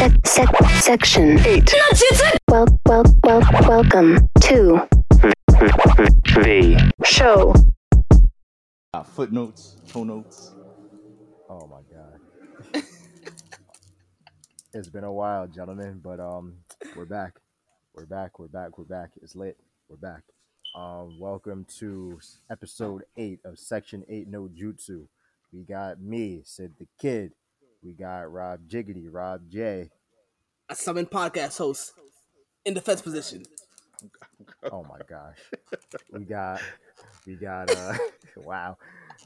sec, sec, section 8. Well, well, well, welcome to The show. Uh, footnotes, toe notes. Oh my god. it's been a while, gentlemen, but um we're back. We're back, we're back, we're back. It's lit. We're back. Um welcome to episode 8 of section 8 no jutsu. We got me, Sid the Kid. We got Rob Jiggity, Rob J. a summon podcast host in defense position. Oh my gosh. We got we got uh wow.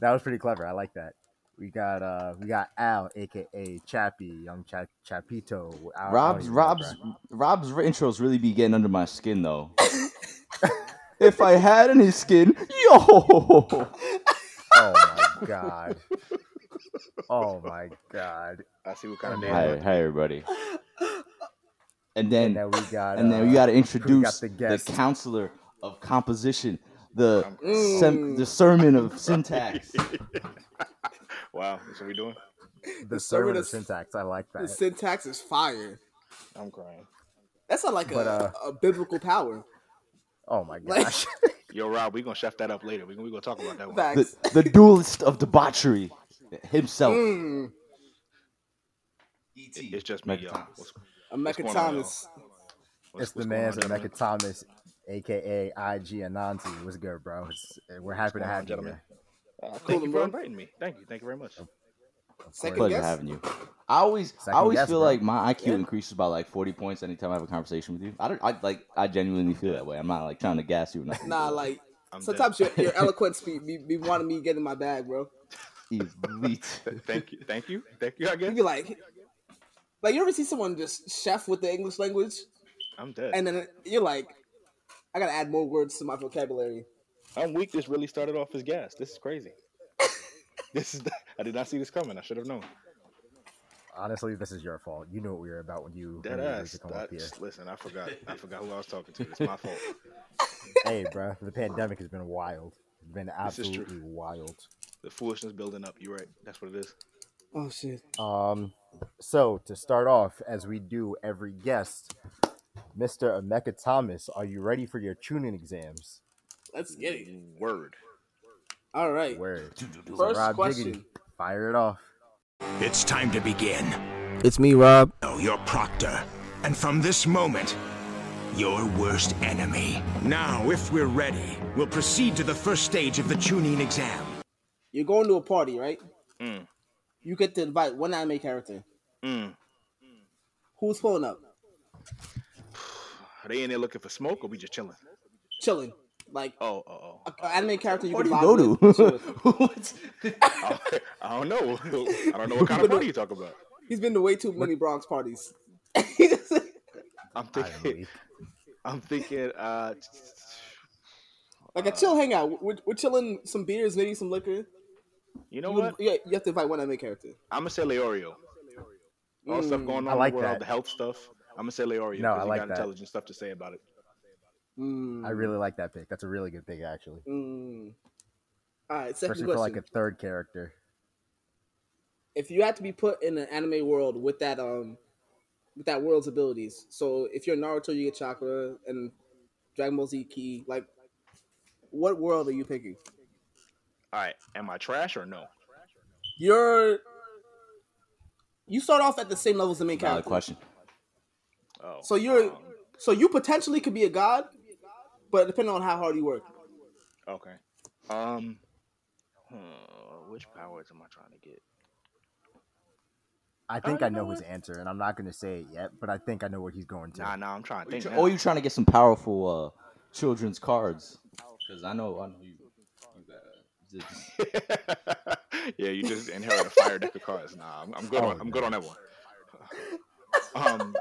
That was pretty clever. I like that. We got uh we got Al aka Chappie, young Cha- Chapito. I- I Rob's Rob's bruh. Rob's intros really be getting under my skin though. if I had any skin, yo. Oh my god. Oh my god. I see what kind of And name. Hi, hi everybody. And And then then we got and then uh, we got to introduce got the the, counselor of composition, the Mm. sem- the sermon of syntax. Wow, that's what we doing? the sermon sermon of is- syntax. I like that. The syntax is fire. I'm crying. That's not like But, a, uh, a biblical power. Oh my Like- Yo, Rob, we gonna chef that up later. We gonna we gonna talk about that one. The, the duelist of debauchery himself. Mm, It- It's just me, y'all. What's, a What's going on, Thomas. what's, it's the what's man's going on, Emeka Thomas, aka IG Anansi. What's good, bro? It's, we're happy to going on, have you. gentlemen? here. Uh, Cool, thank you for bro. inviting me. Thank you. Thank you very much. Second Pleasure guess? having you. I always, Second I always guess, feel bro. like my IQ Yeah. increases by like forty points anytime I have a conversation with you. I don't, I like, I genuinely feel that way. I'm not like trying to gas you. Or nothing. Nah, like I'm dead. sometimes your, your eloquence be, be, be wanting me to get in my bag, bro. Elite. Thank you. Thank you. Thank you. I You guess be like, like you ever see someone just chef with the English language, I'm dead. and then you're like, I gotta add more words to my vocabulary. I'm weak. This really started off as gas. This is crazy. this is. I did not see this coming. I should have known. Honestly, this is your fault. You knew what we were about when you, Dead when ass. to come up here. Listen, I forgot. I forgot who I was talking to. It's my fault. hey, bro, the pandemic has been wild. It's been This is true. absolutely wild. The foolishness building up. You're right. That's what it is. Oh shit. Um, so to start off, as we do every guest, Mr. Emeka Thomas, are you ready for your tuning exams? Let's get it. Word. All right. Word. First Rob question. Jiggity, fire it off. It's time to begin. It's me, Rob. Oh, your proctor. And from this moment, your worst enemy. Now, if we're ready, we'll proceed to the first stage of the tuning exam. You're going to a party, right? Mm. You get to invite one anime character. Mm. Who's pulling up? Are they in there looking for smoke or we just chilling? Chilling. Like Oh, oh, oh. a, a anime character you Where can do you go with, chill to? with. What's- I, I don't know. I don't know what kind of party you talk about. He's been to way too many Bronx parties. I'm thinking. I'm thinking. Uh, like a chill hangout. We're, we're chilling some beers, maybe some liquor. You know You, what? yeah, you have to invite one anime character. I'm gonna say Leorio. All the stuff Mm. going on I like in the world, that. the health stuff. I'm gonna say Leorio. No, 'cause I he like got that. intelligent stuff to say about it. Mm, I really like that pick. That's a really good pick, actually. Mm. All right, second Especially question. for like a third character. if you had to be put in an anime world with that um with that world's abilities, so if you're Naruto, you get chakra, and Dragon Ball Z ki. Like, what world are you picking? All right, am I trash or no? You're you start off at the same level as the main Valid character. question. Oh, So you're um, so you potentially could be a god, but depending on how hard you work. okay. Um, huh, which powers am I trying to get? I think you I know know his answer, and I'm not going to say it yet, but I think I know what he's going to. Nah, nah. I'm trying to think. Or you trying to get some powerful uh, children's cards? Because I know, I know you. You got, yeah, you just inherit a fire deck of cards. Nah, I'm, I'm good Oh, on. I'm good on that one. Um,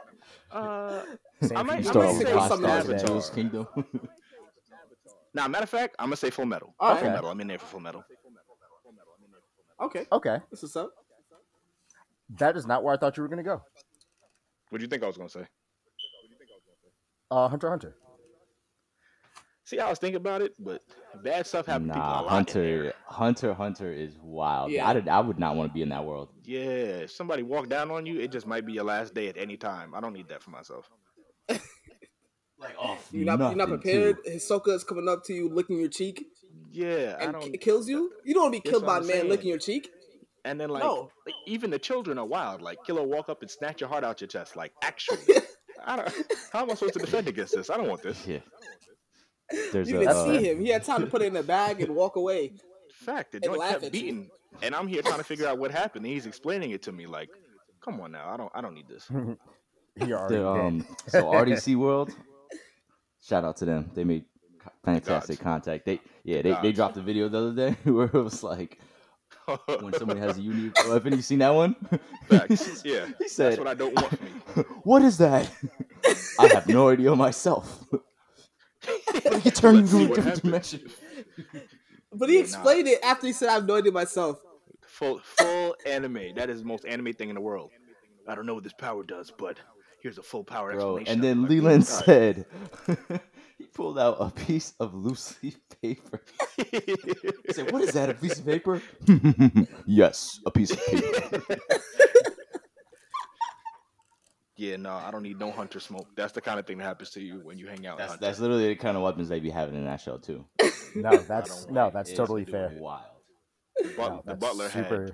uh, Same I for might- you, you I start might off with say Black some Stars and Avatar. Jules Kingdom. nah. Matter of fact, I'm gonna say Full Metal. All Full. Metal. I'm in there for Full Metal. Okay, Okay, this is up. that is not where I thought you were going to go. What do you think I was gonna say? Uh, Hunter Hunter. See, I was thinking about it, but bad stuff happens to people a Nah, lot. in Hunter, there. Hunter, Hunter is wild. Yeah. I did. I would not want to be in that world. Yeah, if somebody walk down on you, it just might be your last day at any time. I don't need that for myself. Like off. You're not, you're not prepared. too. Hisoka is coming up to you, licking your cheek, Yeah, I and don't. ki- kills you. You don't want to be killed by a I'm man saying. licking your cheek. And then like, No. like, even the children are wild. Like Killua walk up and snatch your heart out your chest. Like actually, I don't. How am I supposed to defend against this? I don't want this. Yeah. There's You a. didn't uh, see him. He had time to put it in a bag and walk away. Fact, the And joint kept beating, and I'm here trying to figure out what happened. And he's explaining it to me. Like, come on now, I don't. I don't need this. You're already the, dead. um, so RDC World, shout out to them. They made fantastic Gods. contact. They yeah, they, they dropped a video the other day where it was like when somebody has a unique weapon. You seen that one? Facts. Yeah, he that's said, what I don't want me. "What is that?" I have no idea myself. We can turn you Let's to a different dimension. But he Yeah, nah. explained it after he said, "I have no idea myself." Full full anime. That is the most anime thing in the world. I don't know what this power does, but here's a full power Bro, explanation. and then Leland all right. said he pulled out a piece of loose leaf paper. He said, "What is that? A piece of paper?" yes, a piece of paper. Yeah, no, I don't need no hunter smoke. That's the kind of thing that happens to you when you hang out. That's that's literally the kind of weapons they be having in that show too. no, that's no, that's It's totally fair. Wild. The but- No, the butler super. had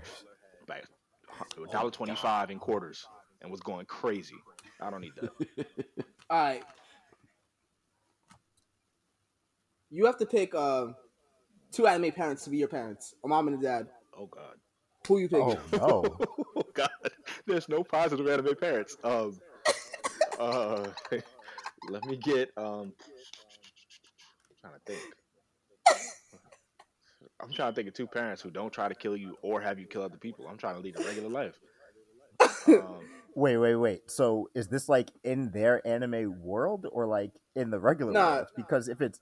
like a dollar twenty five in quarters and was going crazy. I don't need that. All right. You have to pick um, two anime parents to be your parents, a mom and a dad. Oh God. Who you pick? Oh no! Oh God. There's no positive anime parents. Um. Uh. let me get um. trying to think. I'm trying to think of two parents who don't try to kill you or have you kill other people. I'm trying to lead a regular life. Um, Wait, wait, wait. So is this like in their anime world or like in the regular Nah. world? Because if it's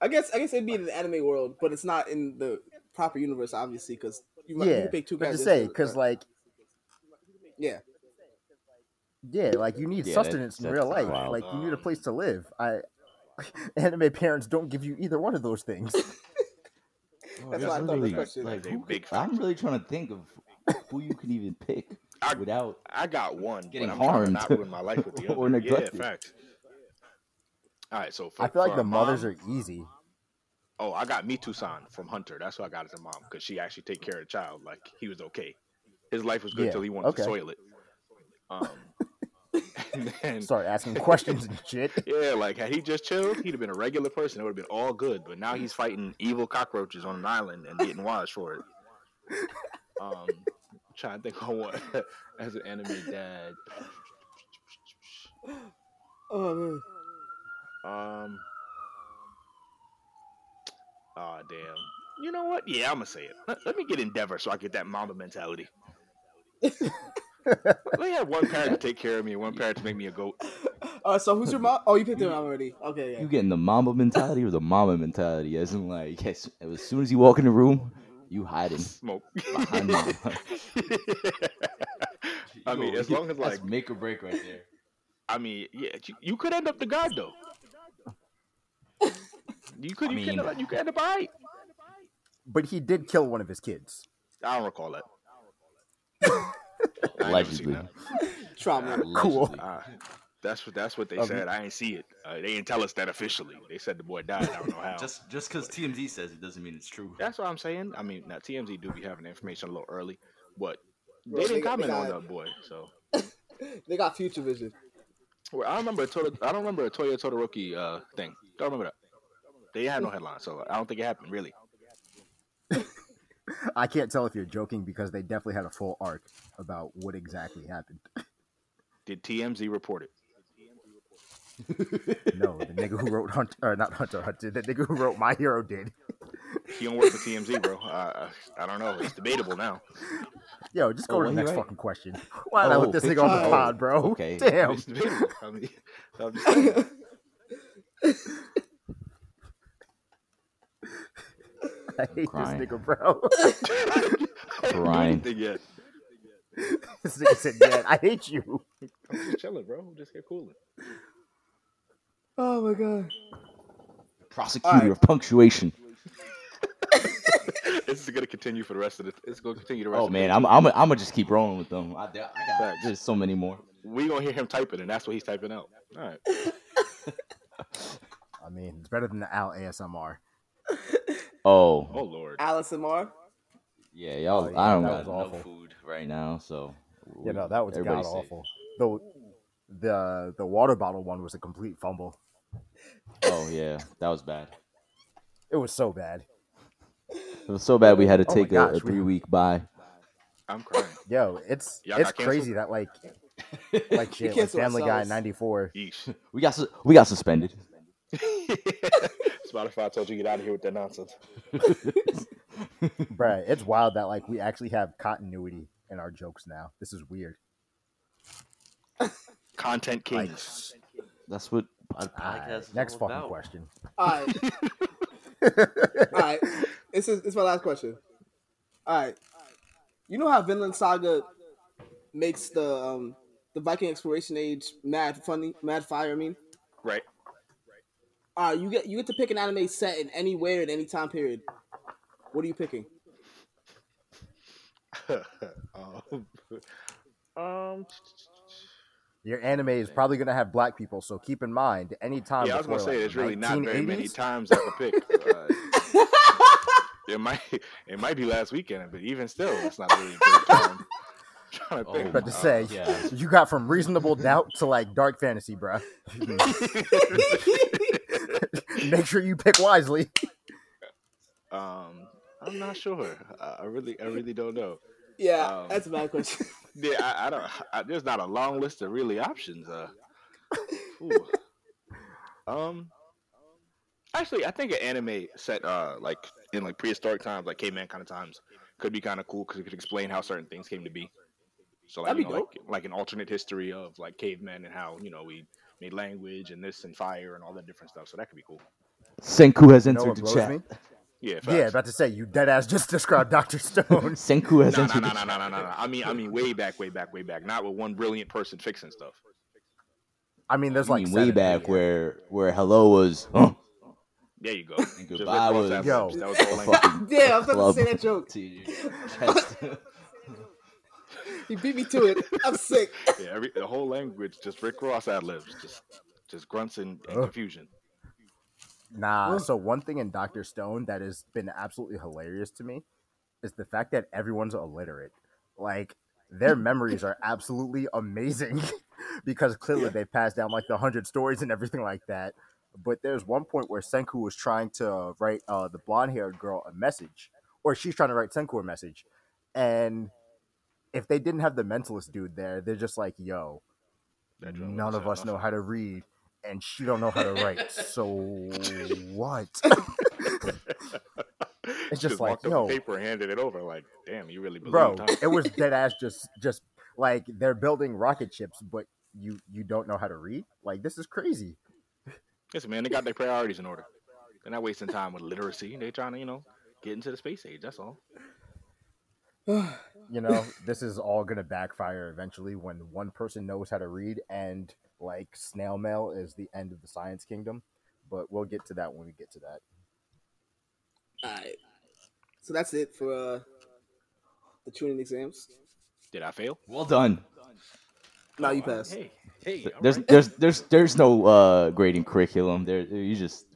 I guess I guess it'd be in the anime world, but it's not in the proper universe, obviously, because you might you yeah, pick two but to characters. say because like yeah, yeah, like you need Yeah, that- sustenance in real life. wild. Like you need a Um, place to live. I anime parents don't give you either one of those things. That's why I thought this literally, question- like, They who big could- I'm really trying to think of who you can even pick I- without. I got one, Getting but I'm harmed not ruin my life with the or other. neglected. Yeah, facts. All right, so for, I feel like the a mothers are easy. Oh, I got Mito-san from Hunter. That's who I got as a mom because she actually take care of the child. Like he was okay. His life was good Yeah, he wanted to soil it. Um, and then, Start asking questions and shit. yeah, like had he just chilled, he'd have been a regular person. It would have been all good. But now he's fighting evil cockroaches on an island and getting washed for it. Um, trying to think of what as an enemy dad. oh man, Um. Oh damn. You know what? Yeah, I'm gonna say it. Let, let me get Endeavor so I get that Mamba mentality. let me have one parent to take care of me and one parent to make me a goat. uh, so who's your mom? Oh, you picked your mom already. Okay, yeah. You getting the Mamba mentality or the Mama mentality? As in, like, as, as soon as you walk in the room, you hiding Smoke. behind Mama. I mean, as long as that's like, make or break right there. I mean, yeah, you, you could end up the god though. You could, I you could, mean- end you could end up alright. But he did kill one of his kids. I don't recall it. I ain't never seen Allegedly. Trauma. Cool. Uh, that's what that's what they Okay. said. I ain't see it. Uh, they didn't tell us that officially. They said the boy died. I don't know how. Just just because TMZ says it doesn't mean it's true. that's what I'm saying. I mean, now TMZ do be having the information a little early, but Bro, they they didn't they comment on got- that boy. So They got future vision. well, I don't remember a Total, I don't remember a Toya Todoroki uh thing. Don't remember that. They had no headline, so I don't think it happened really. I can't tell if you're joking because they definitely had a full arc about what exactly happened. Did TMZ report it? No, the nigga who wrote Hunter, or not Hunter Hunter, the nigga who wrote My Hero did. He don't work for TMZ, bro. Uh, I don't know. It's debatable now. Yo, just go Oh, to the next write? fucking question. Why did I Oh, let this nigga on the pod, bro? Okay. Damn. It's debatable. I mean, I'm just saying. I hate crying. this nigga, bro. Crying. This nigga said, "Yeah, I hate you." I'm just chilling, bro. I'm just here cooling. Oh my god. Prosecutor Alright. of punctuation. this is gonna continue for the rest of the. It's gonna continue the rest. Oh of man, the I'm I'm I'm gonna just keep rolling with them. I, I got Facts. there's so many more. We gonna hear him typing, and that's what he's typing out. All right. I mean, it's better than the Al ASMR. Oh Oh lord. Allison and Mar. yeah, y'all. Oh, yeah, I don't that got was no food right now, so You know, that was god awful. The the the water bottle one was a complete fumble. Oh yeah, that was bad. It was so bad. It was so bad we had to Oh take a, gosh, a we- three week bye. I'm crying. Yo, it's Y'all it's got canceled? crazy that like like shit, like cancel Family Guy '94. We got su- we got suspended. Spotify told you get out of here with that nonsense. Bruh, it's wild that like we actually have continuity in our jokes now. This is weird. Content Like, kings. That's what a alright, podcast is next all fucking about. question. All right. All right. This is it's my last question. All right. You know how Vinland Saga makes the um the Viking exploration age mad funny, mad fire. I mean, Right. Uh, you get you get to pick an anime set in anywhere in any time period. What are you picking? um, um, Your anime is probably gonna have black people, so keep in mind anytime. yeah, I was gonna say like, there's really not very many times I could pick. Uh, it might it might be last weekend, but even still, it's not really a great time. trying to Oh think. But to say, Yeah. you got from reasonable doubt to like dark fantasy, bruh. Make sure you pick wisely. um, I'm not sure. I, I really, I really don't know. Yeah, Um, that's a bad question. Yeah, I, I don't. I, there's not a long list of really options. Uh, um, actually, I think an anime set, uh, like in like prehistoric times, like caveman kind of times, could be kind of cool because it could explain how certain things came to be. So like, That'd you be know, like like an alternate history of like cavemen and how you know we made language and this and fire and all that different stuff. So that could be cool. Senku has You know entered what the chat. me? Yeah. Yeah, about to say you dead ass just described Doctor Stone. Senku has No, no, entered no, the no, chat. no, no, no, no. I mean, I mean, way back, way back, way back. Not with one brilliant person fixing stuff. I mean, there's You like mean way back yeah. where where hello was huh, There you go. and goodbye was ad-libs. Yo. that was the whole language. yeah, I was about club to say that joke. to. He beat me to it. I'm sick. Yeah, every, the whole language just Rick Ross ad libs, just just grunts and, and Ugh. confusion. Nah. So one thing in Doctor Stone that has been absolutely hilarious to me is the fact that everyone's illiterate. Like their memories are absolutely amazing because clearly they passed down like the hundred stories and everything like that. But there's one point where Senku was trying to write uh, the blonde-haired girl a message, or she's trying to write Senku a message, and if they didn't have the mentalist dude there, they're just like, "Yo, none of us know how to read and she don't know how to write so what It's just like, marked yo. the paper and handed it over. Like, damn, you really believe bro it was dead ass just just like they're building rocket ships but you you don't know how to read like this is crazy Listen, man, they got their priorities in order. They're not wasting time with literacy. They're trying to, you know, get into the space age. That's all. you know this is all gonna backfire eventually when one person knows how to read and like snail mail is the end of the science kingdom but we'll get to that when we get to that All right. So that's it for uh, the tuning exams. Did I fail? well done. No, you passed. Hey, hey, There's right. there's there's there's no uh grading curriculum. There you just They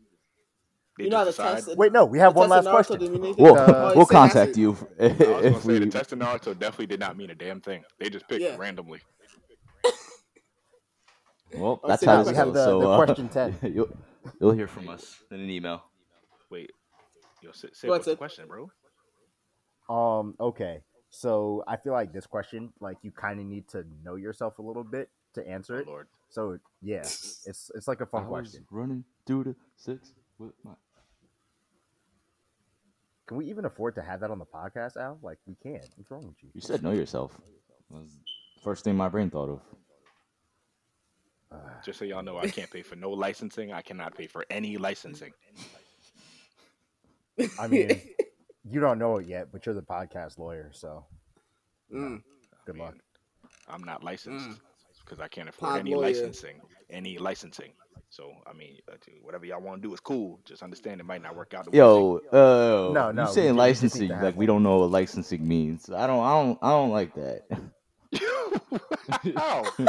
You know how the just test. wait no we have one last question didn't mean anything? we'll Uh, we'll said that's contact it. you I was gonna if say the test in Naruto definitely did not mean a damn thing. They just picked Yeah. randomly. well that's how now this we have the- so the uh, question 10. You'll, you'll hear from us in an email. Wait, yo, say, say Go ahead, what's the question, bro? Um, okay. So I feel like this question, like you kind of need to know yourself a little bit to answer Oh, it. Lord. So yeah, it's it's like a fun was question. running through the six with my. Can we even afford to have that on the podcast, Al? Like we can't. What's wrong with you? You said know yourself. Was the first thing my brain thought of. Just so y'all know, I can't pay for no licensing. I cannot pay for any licensing. I mean, you don't know it yet, but you're the podcast lawyer, so Mm. good I mean, luck. I'm not licensed Mm. because I can't afford Pod any lawyer. licensing. Any licensing. So I mean, uh, whatever y'all want to do is cool. Just understand it might not work out. The way Yo, uh, No, no, you we saying we licensing to have like we don't know what licensing means. I don't, I don't, I don't like that. you- How?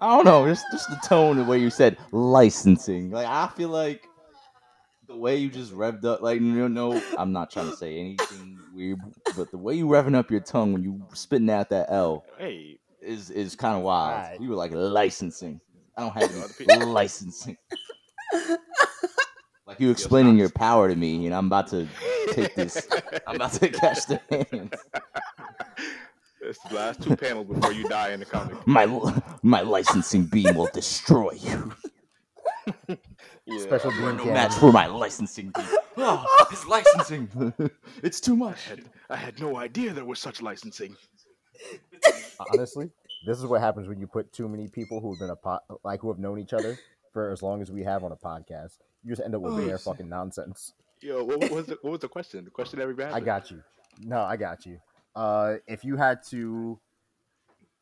I don't know, just just the tone, the way you said licensing. Like I feel like the way you just revved up, like no, no, I'm not trying to say anything weird, but the way you revving up your tongue when you spitting out that L hey, is is kind of wild. Alright. You were like licensing. I don't have Other any people- licensing. Like you explaining your power to me, and I'm about to take this. I'm about to catch the hands. it's the last two panels before you die in the comic. My my licensing beam will destroy you. Yeah. Special You are beam no match for my licensing beam. Oh, it's licensing. it's too much. I had, I had no idea there was such licensing. Honestly, this is what happens when you put too many people who have been a po- like who have known each other for as long as we have on a podcast. You just end up with Oh, bare fucking nonsense. Yo, what, was the what was the question? The question everybody. I got you. No, I got you. Uh, if you had to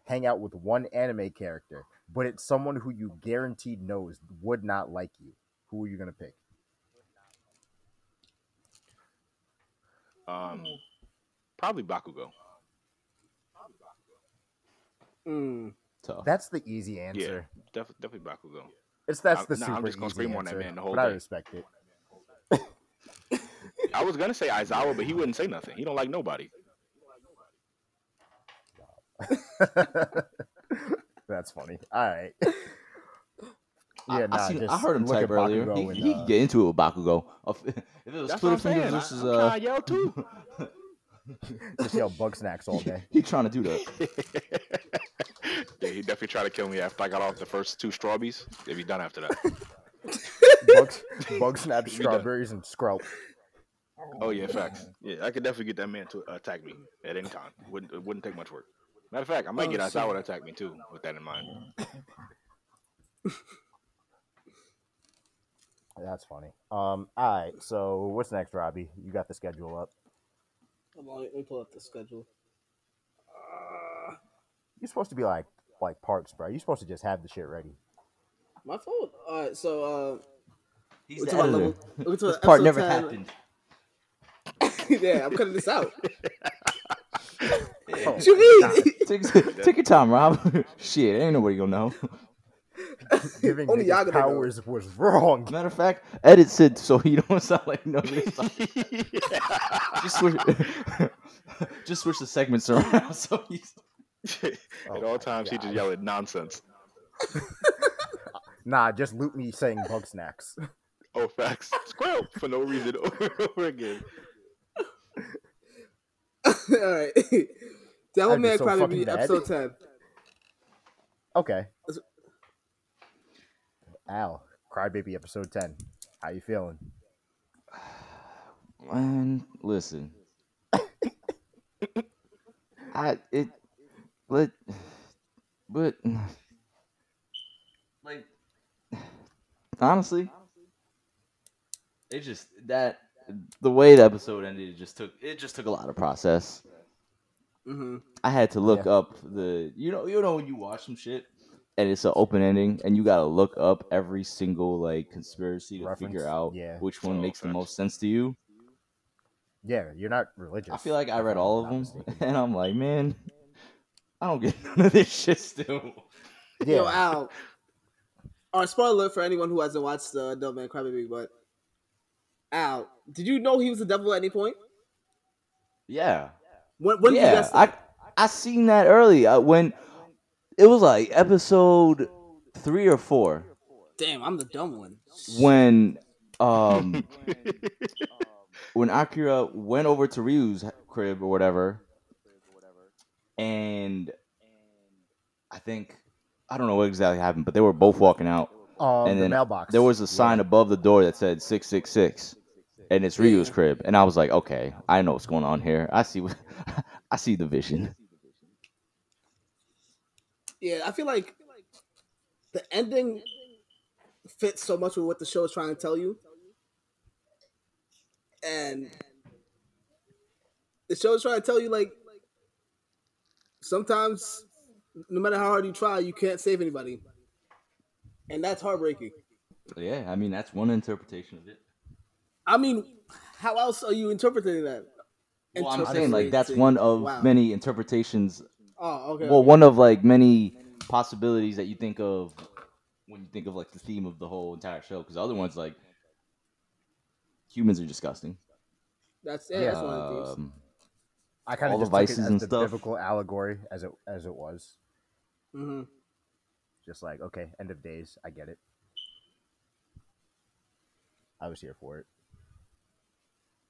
hang out with one anime character, but it's someone who you guaranteed knows would not like you, who are you gonna pick? Um, probably Bakugo. Mm. Tough. That's the easy answer. Def, definitely Bakugo. It's that's I'm- the nah, super I'm just gonna easy scream on that answer, man the whole but I respect it. I was gonna say Aizawa, but he wouldn't say nothing. He don't like nobody. That's funny. All right. I- Yeah, I, nah, seen- I heard him look type earlier. Bakugo He, and, he uh, could get into it with Bakugo. If if it was That's Twitter what I'm fingers saying. Versus I'm uh, trying to yell too. just yell bug snacks all day. he trying to do that. yeah, he definitely tried to kill me after I got off the first two strawberries. They'd be done after that. bug, bug snap strawberries and skrelp. Oh yeah, facts. Yeah, I could definitely get that man to attack me at any time. Wouldn't it wouldn't take much work. Matter of fact, I might Oh, get shit. Aizawa to attack me too. With that in mind. That's funny. Um, all right. So what's next, Robbie? You got the schedule up. Hold on, let me pull up the schedule. Uh, You're supposed to be like like Parks, bro. You're supposed to just have the shit ready. my fault. All right, so He's the editor. level- This part never 10. happened. uh, yeah, I'm cutting this out. Yeah. what you mean? Take, take your time, Rob. Shit, ain't nobody gonna know. Giving Only y'all niggas know. was wrong. Matter of fact, edit Sid so you don't sound like no. Just switch, just switch the segments around so he's. At Oh all my times, he just yell at nonsense. Nah, just loot me saying bug snacks. Oh, facts. Squirrel for no reason over and over again. All right. I'd be Devilman so Crybaby, fucking mad. episode 10. Okay. Al, Crybaby episode ten. How you feeling? Man, listen. I it, but but like honestly, it just that the way the episode ended, it just took it just took a lot of process. Mm-hmm. I had to look Yeah. up the you know you know when you watch some shit and it's an open ending and you gotta look up every single like conspiracy to Reference, figure out yeah. which one Oh, makes the most sense to you. Yeah, you're not religious. I feel like I read all of them mistaken. and I'm like, man, I don't get none of this shit still. Yeah, Yo, Al. All right, spoiler alert for anyone who hasn't watched the uh, Devilman Crybaby, but Al, did you know he was the devil at any point? Yeah, When, when did you yeah. guess I? I seen that early uh, when it was like episode three or four Damn, I'm the dumb one. when um when Akira went over to Ryu's crib or whatever, and I think I don't know what exactly happened, but they were both walking out, um, and the then mailbox. there was a Yeah. sign above the door that said six six six, and it's Ryu's crib, and I was like, okay, I know what's going on here. I see, what I see the vision. Yeah, I feel like the ending fits so much with what the show is trying to tell you. And the show is trying to tell you, like, sometimes, no matter how hard you try, you can't save anybody. and that's heartbreaking. Yeah, I mean that's one interpretation of it. I mean, how else are you interpreting that? Well, I'm saying like that's one of Wow. many interpretations. Oh, okay. Well, okay. one of like many possibilities that you think of when you think of like the theme of the whole entire show. Because the other ones like humans are disgusting. That's yeah, that's one of the themes. Um, I kind all of the just took it vices as and the stuff. biblical allegory as it as it was. hmm Just like okay, end of days. I get it. I was here for it.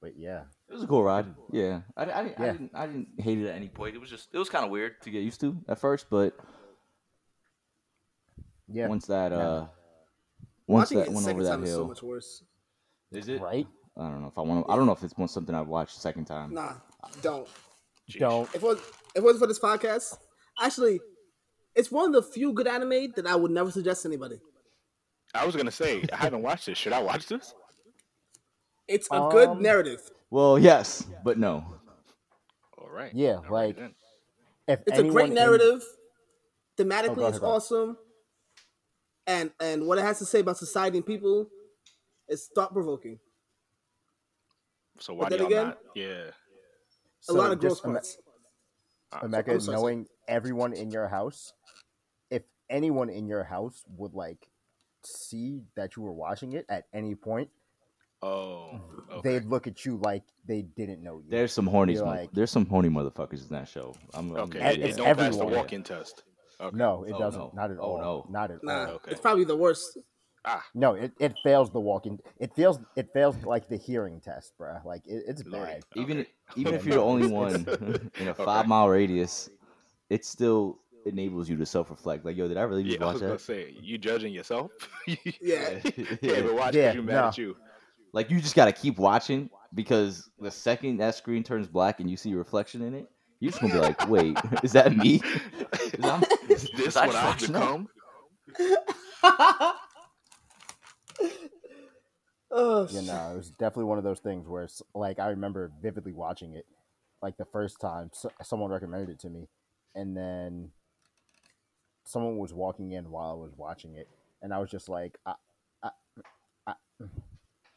But yeah, It was a cool ride. Yeah, I, I, didn't, I didn't. I didn't hate it at any point. It was just. It was kind of weird to get used to at first, but yeah, once that Yeah. uh, once Watching that went over that time is so hill, much worse. is it? right. I don't know if I want. to I don't know if it's one something I've watched the second time. Nah, don't. Jeez. Don't. If it was if it wasn't for this podcast, actually, it's one of the few good anime that I would never suggest to anybody. I was gonna say I haven't watched this. Should I watch this? It's a good Um, narrative. Well, yes, but no. All right. Yeah, All right like- then. If It's a great narrative. Oh, Thematically, go it's awesome. And and what it has to say about society and people is thought provoking. So why But do again- not? Yeah. A lot of just growth ima- parts. Uh, Emeka, I'm sorry, knowing everyone in your house, if anyone in your house would like see that you were watching it at any point, oh. Okay. they'd look at you like they didn't know you. There's some horny. You're like- there's some horny motherfuckers in that show. I'm, I'm Okay. And It, it's it don't pass the walk-in test. Okay. no, it Oh, doesn't. no. Not at Oh, all. no. Not at Nah, all. okay. it's probably the worst. Ah. No, it, it fails the walking. It fails. It fails like the hearing test, bruh. Like it, it's bad. even Okay. even if you're the only one in a Okay. five mile radius, it still enables you to self reflect. Like, yo, did I really just Yeah, I watch was gonna that? say you judging yourself. Yeah. yeah, but watch Yeah, you mad no. at you. Like, you just gotta keep watching because the second that screen turns black and you see your reflection in it, you're just gonna be like, wait, is that me? Is I'm- Is is this I what I've fucking up? become? oh, You know, it was definitely one of those things where, it's, like, I remember vividly watching it, like the first time so, someone recommended it to me, and then someone was walking in while I was watching it, and I was just like, I, I, I,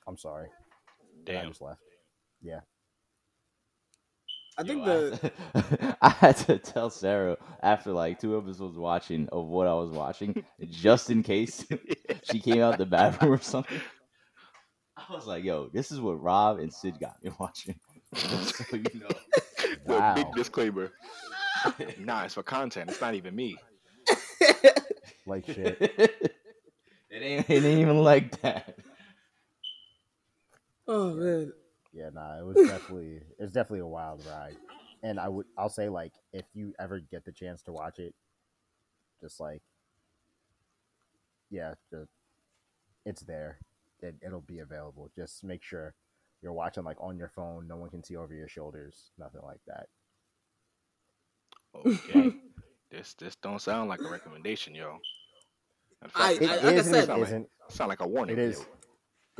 I'm sorry. And I Damn. just left. Yeah. I think Yo, the I, I had to tell Sarah after like two episodes watching of what I was watching, just in case she came out the bathroom or something. I was like, "Yo, this is what Rob and Sid got me watching." so you know, The Wow. big disclaimer. Nah, it's for content. It's not even me. Like shit. it ain't it ain't even like that. Oh man, Yeah, nah, it was definitely it's definitely a wild ride. And I would I'll say like if you ever get the chance to watch it, just like yeah, just, it's there. It, it'll be available. Just make sure you're watching like on your phone. No one can see over your shoulders. Nothing like that. Okay. this this don't sound like a recommendation, yo. Fact, I- It it like I is and said- it sound like, isn't. sound like a warning. It is. video.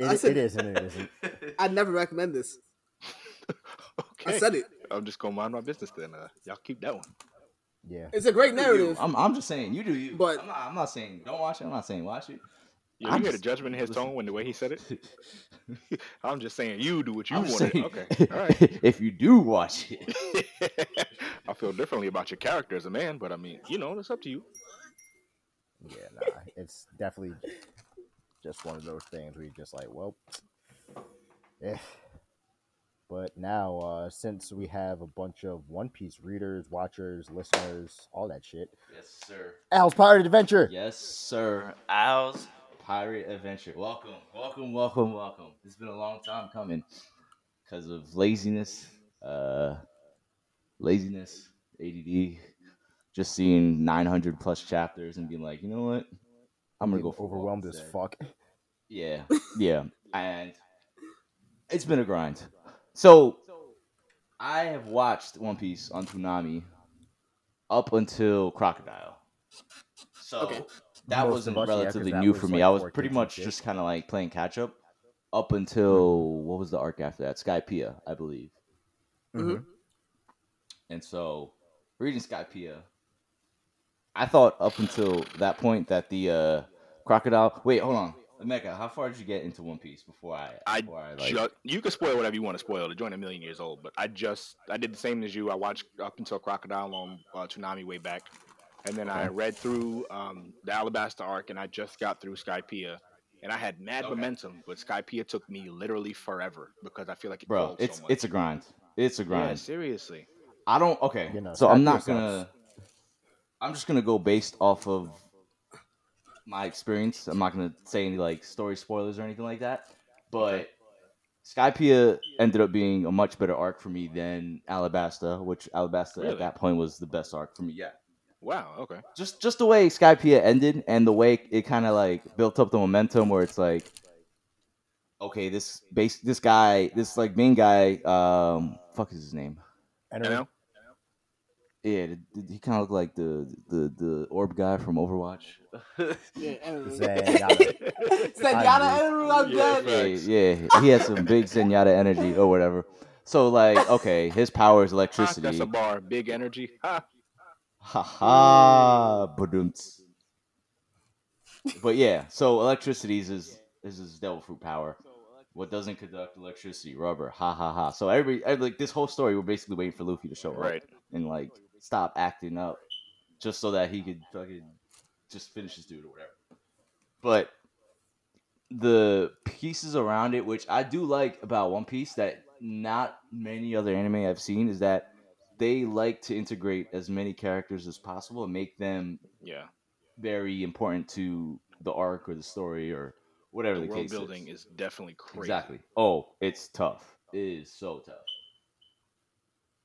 I It, said- it is and it isn't. I'd never recommend this. okay. I said it. I'm just gonna mind my business then. Uh, y'all keep that one. Yeah. It's a great narrative. I'm I'm just saying you do you. But- I'm not, I'm not saying don't watch it. I'm not saying watch it. Yeah, I'm you hear the just- judgment in his listen. tone when the way he said it. I'm just saying you do what you want. Okay. All right. if you do watch it, I feel differently about your character as a man, but I mean, you know, it's up to you. Yeah, nah. It's definitely just one of those things where you're just like, well, eh. But now, uh, since we have a bunch of One Piece readers, watchers, listeners, all that shit, yes sir. Al's Pirate Adventure. Yes, sir. Al's Pirate Adventure. Welcome, welcome, welcome, welcome. It's been a long time coming because of laziness, uh, laziness, ADD. Just seeing 900 plus chapters and being like, you know what? I'm gonna go for a overwhelmed as instead." fuck. Yeah, yeah, and it's been a grind. So I have watched One Piece on Toonami up until Crocodile. So Okay. that Most wasn't of us, yeah, 'cause relatively that new was, for me. like, I was pretty much 15. just kind of like playing catch up up until what was the arc after that? Skypiea, I believe. Mhm. And so reading Skypiea, I thought up until that point that the uh, Crocodile. Wait, hold on. Mecca, how far did you get into One Piece before I? I Before I like, ju- you can spoil whatever you want to spoil. The joint a million years old, but I just I did the same as you. I watched up until Crocodile on uh, Toonami way back, and then I read through um, the Alabasta arc, and I just got through Skypiea, and I had mad Okay. momentum, but Skypiea took me literally forever because I feel like it bro, it's so much. it's a grind. It's a grind. yeah, grind. seriously. I don't. Okay, You know, so I'm Skypiea not sucks. Gonna. I'm just gonna go based off of my experience. I'm not gonna say any like story spoilers or anything like that. But Skypiea ended up being a much better arc for me than Alabasta, which Alabasta Really? at that point was the best arc for me. Yeah, Wow. Okay. just just the way Skypiea ended and the way it kind of like built up the momentum, where it's like, okay, this base, this guy, this like main guy, um, fuck is his name? You Enemy. know? Yeah, th- th- he kind of looked like the the the orb guy from Overwatch. Yeah, Zenyatta. Zenyatta Enru, I'm Yeah, dead. yeah, yeah, he had some big Zenyatta energy or whatever. So like, okay, his power is electricity. that's a bar. Big energy. Ha. Ha ha. But yeah, so electricity is his, is his devil fruit power. What doesn't conduct electricity? Rubber. Ha ha ha. So every, every like this whole story, we're basically waiting for Luffy to show up Right. and like stop acting up, just so that he could fucking just finish his dude or whatever. But the pieces around it, which I do like about One Piece, that not many other anime I've seen, is that they like to integrate as many characters as possible and make them Yeah. very important to the arc or the story or whatever The the, world building is. is definitely crazy. Exactly. Oh, it's tough. It is so tough.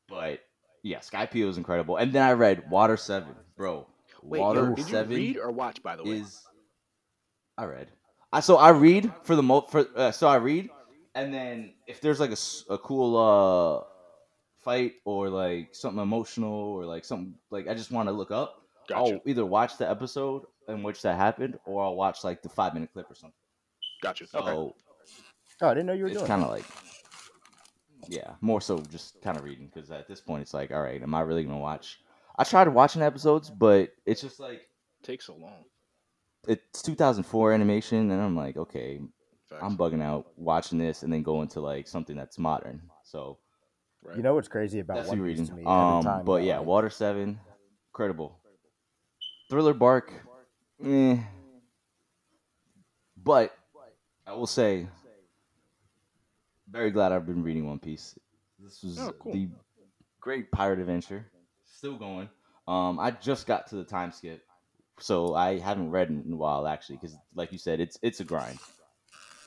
But yeah, Skypiea was incredible. And then I read Water Seven, bro. Wait, Water yo, did you read or watch? By the way, is I read. I so I read for the mo for uh, so I read, and then if there's like a, a cool uh fight or like something emotional or like something like I just want to look up, Gotcha. I'll either watch the episode in which that happened or I'll watch like the five minute clip or something. Gotcha. So Okay. Oh, I didn't know you were it's doing. kind of like yeah, more so just kind of reading because at this point it's like, all right, am I really gonna watch? I tried watching episodes, but it's just like Takes so long. it's 2004 animation, and I'm like, okay, Facts. I'm bugging out watching this and then going to like something that's modern. So Right. You know what's crazy about that's One you Piece reading. to me? Um, time but yeah, like, Water Seven, incredible. Thriller Bark, eh. But I will say, very glad I've been reading One Piece. This was Oh, cool. the great pirate adventure. Still going. Um, I just got to the time skip, so I haven't read in a while actually, because like you said, it's it's a grind.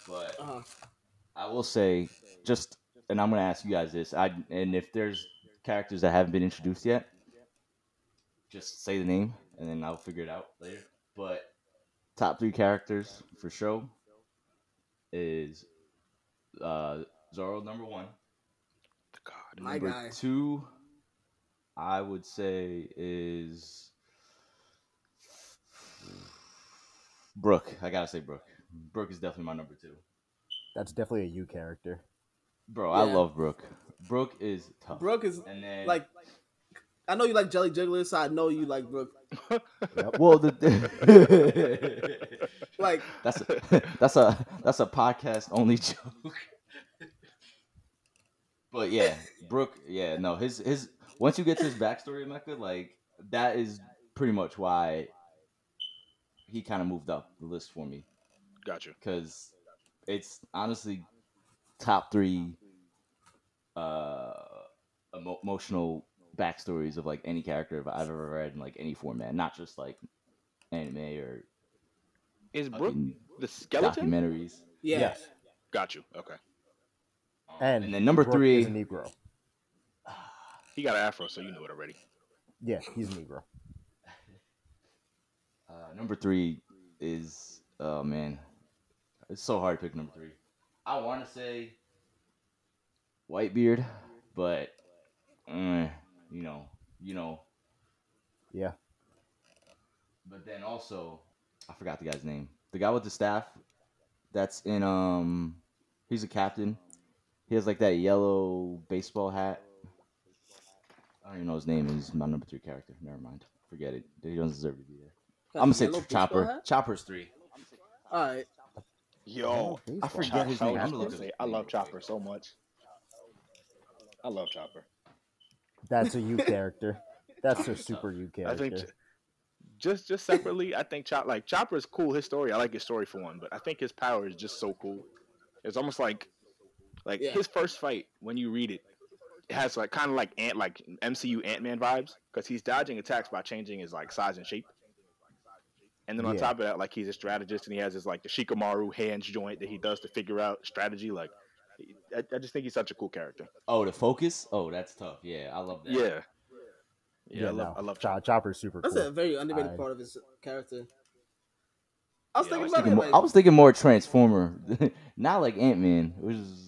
But Uh-huh. I will say, just, and I'm gonna ask you guys this. I and if there's characters that haven't been introduced yet, just say the name, and then I'll figure it out later. But top three characters for show is uh, Zoro number one. God. My number guy. two, I would say is Brook. I gotta say Brook. Brook is definitely my number two. That's definitely a you character. Bro, I love Brook. Brook is tough. Brook is and then like, I know you like Jelly Jigglers, so I know you like Brook. Yep. well, the, Like, that's a, that's a that's a podcast only joke. But yeah, Brook. Yeah, no, his his once you get to his backstory, Mecca, like that is pretty much why he kind of moved up the list for me Gotcha. because it's honestly top three uh emo- emotional backstories of like any character I've ever read in like any format, not just like anime or Is Brook the skeleton? documentaries. yeah, Yes. Got you. Okay. And, And then number Brook three- is a Negro. He got an afro, so you knew it already. Yeah, he's a Negro. Uh, number three is oh man, it's so hard to pick number three. I want to say Whitebeard, but eh, you know, you know. Yeah. But then also, I forgot the guy's name. The guy with the staff. That's in um, he's a captain. He has like that yellow baseball hat. I don't even know his name. He's my number three character. Never mind. Forget it. He doesn't deserve to be there. I'm gonna say Chopper. hat? Chopper's three. All right. Yo, I forget his name. I'm gonna say, I love. Chopper so much. I love Chopper. That's a you character. That's a super you I character. think just just separately, I think Chop like Chopper's cool. His story, I like his story for one, but I think his power is just so cool. It's almost like like Yeah. his first fight when you read it, it has like kind of like ant like MCU Ant Man vibes because he's dodging attacks by changing his like size and shape. And then on Yeah. top of that, like he's a strategist and he has his like the Shikamaru hands joint that he does to figure out strategy. Like, I, I just think he's such a cool character. Oh, the focus. Oh, that's tough. Yeah, I love that. Yeah, yeah, I love no, I love Cho- Chopper. Chopper's super That's cool. a very underrated I- part of his character. I was Yeah, I thinking was about Thinking it. more- Like, I was thinking more Transformer, not like Ant Man, which is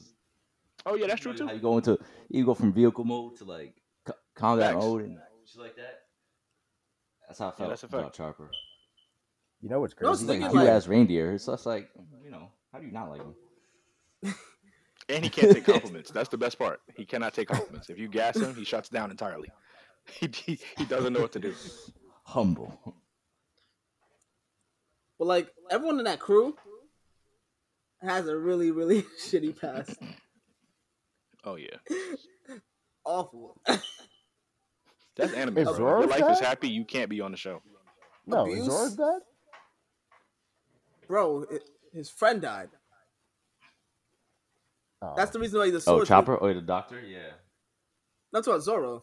Oh yeah, that's true too. How too. you go into you go from vehicle mode to like co- combat Facts. mode and shit like that. That's how I felt that's a about fact. Chopper. You know what's No, it's crazy? He's like a cute like- ass reindeer. It's just like you know, how do you not like him? And he can't take compliments. That's the best part. He cannot take compliments. If you gas him, he shuts down entirely. He, he, he doesn't know what to do. Humble. but like everyone in that crew has a really, really shitty past. Oh yeah, Awful. that's anime. Is Bro. If your life is happy, you can't be on the show. no, abuse? is Zoro's bad? Bro, hi- his friend died. Oh. That's the reason why he's a Oh, sword. Chopper or oh, the Doctor? Yeah. That's what Zoro.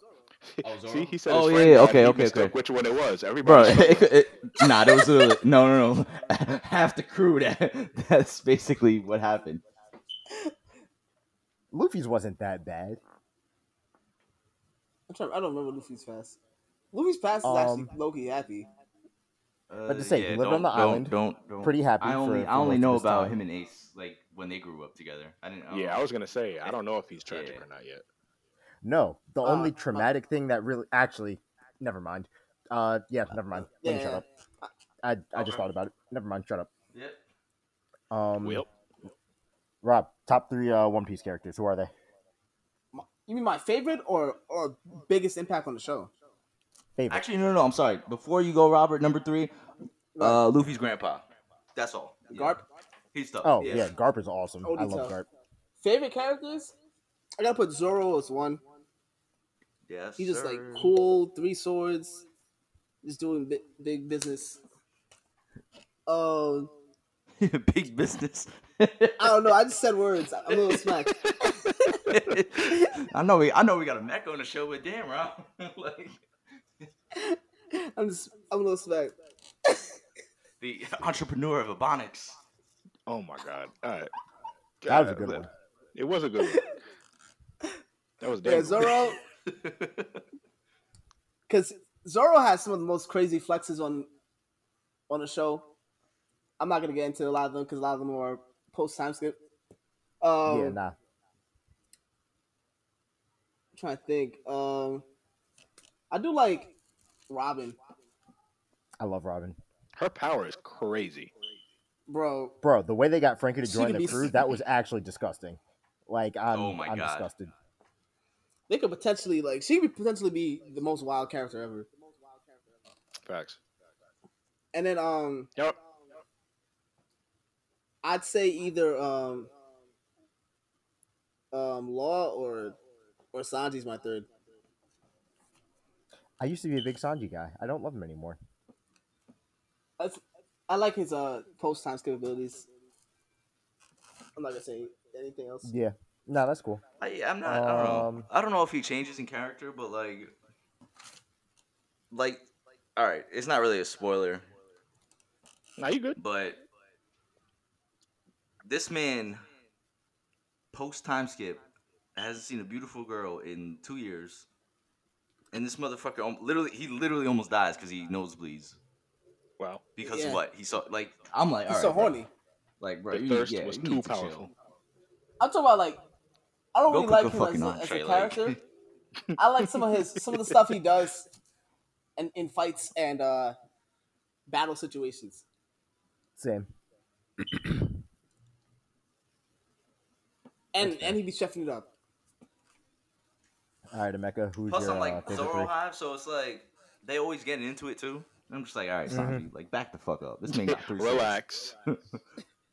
Oh, See, he said. Oh, yeah, yeah, okay, okay, mistook okay. Which one it was? Bro, Everybody. it, it, nah, there was a no, no, no. Half the crew. That that's basically what happened. Luffy's wasn't that bad. I'm trying, I don't remember Luffy's past. Luffy's past is Um, actually Loki happy. But to say, he lived on the don't, island, Don't, don't, pretty happy I only, for- I only know about time. him and Ace, like when they grew up together. I didn't. I don't yeah, know. I was gonna say. I don't know if he's tragic Yeah. or not yet. No, the Uh, only uh, traumatic thing that really actually, never mind. Uh, yeah, never mind. Let me shut up. I I just thought about it. Never mind. Shut up. Yep. Um, Well, Rob, top three uh, One Piece characters. Who are they? You mean my favorite or or biggest impact on the show? Favorite. Actually, no, no, no. I'm sorry. Before you go, Robert, number three, uh, Luffy's grandpa. That's all. Yeah. Garp. He's tough. oh yeah. Garp is awesome. Oh, I love detail. Garp. Favorite characters? I gotta put Zoro as one. Yes. He's just like cool, three swords, just doing big, big business. Um, Big business. I don't know. I just said words. I'm a little smacked. I know we, I know we got a mech on the show, but damn, Rob. like I'm just, I'm a little smacked. the entrepreneur of Ebonics. oh my god. All right. That was a good that- one. It was a good one. That was damn Yeah, good. Zoro, because Zoro has some of the most crazy flexes on on the show. I'm not gonna get into a lot of them because a lot of them are post time skip. Um, yeah, nah. I'm trying to think. Um, I do like Robin, I love Robin. Her power is crazy. bro. Bro, the way they got Franky to join the crew, that was actually disgusting. Like I'm, Oh my I'm God. disgusted. They could potentially like she could potentially be the most wild character ever. Facts. And then um, Yep. I'd say either um, um, Law or or Sanji's my third. I used to be a big Sanji guy. I don't love him anymore. That's, I like his uh post time skip abilities. I'm not gonna say anything else. Yeah, no, that's cool. I, I'm not. I don't know. Um, I don't know if he changes in character, but like, like, all right, it's not really a spoiler, Now you good? but this man, post time skip, hasn't seen a beautiful girl in two years, and this motherfucker literally, he literally almost dies because he nosebleeds Wow. because Yeah. of what he saw. Like, I'm like, He's all so right, bro. horny. Like, bro, The you, thirst yeah, was you too need to chill. powerful. I'm talking about like I don't Go really like him as fucking a, as a entree, like- character. I like some of his some of the stuff he does in, in fights and uh battle situations. Same. And and he be chefing it up. All right, Emeka, who's Plus, your I'm uh, like favorite Zoro three? Hive, so it's like they always getting into it too. I'm just like, all right. Sanji, like back the fuck up. This man got three. Relax.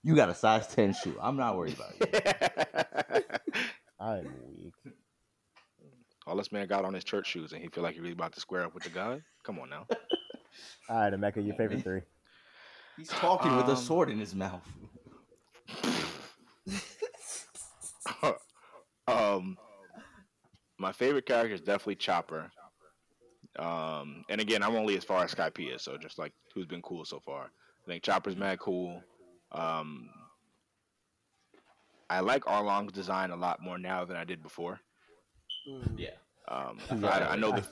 You got a size ten shoe. I'm not worried about you. I'm weak. All this man got on his church shoes, and he feel like he really about to square up with the guy. Come on now. All right, Emeka, your favorite three. He's talking with a Um, sword in his mouth. um, my favorite character is definitely Chopper. Um, and again, I'm only as far as Skypiea, so just like who's been cool so far. I think Chopper's mad cool. Um, I like Arlong's design a lot more now than I did before. Mm. Yeah. Um, Yeah, I, I know the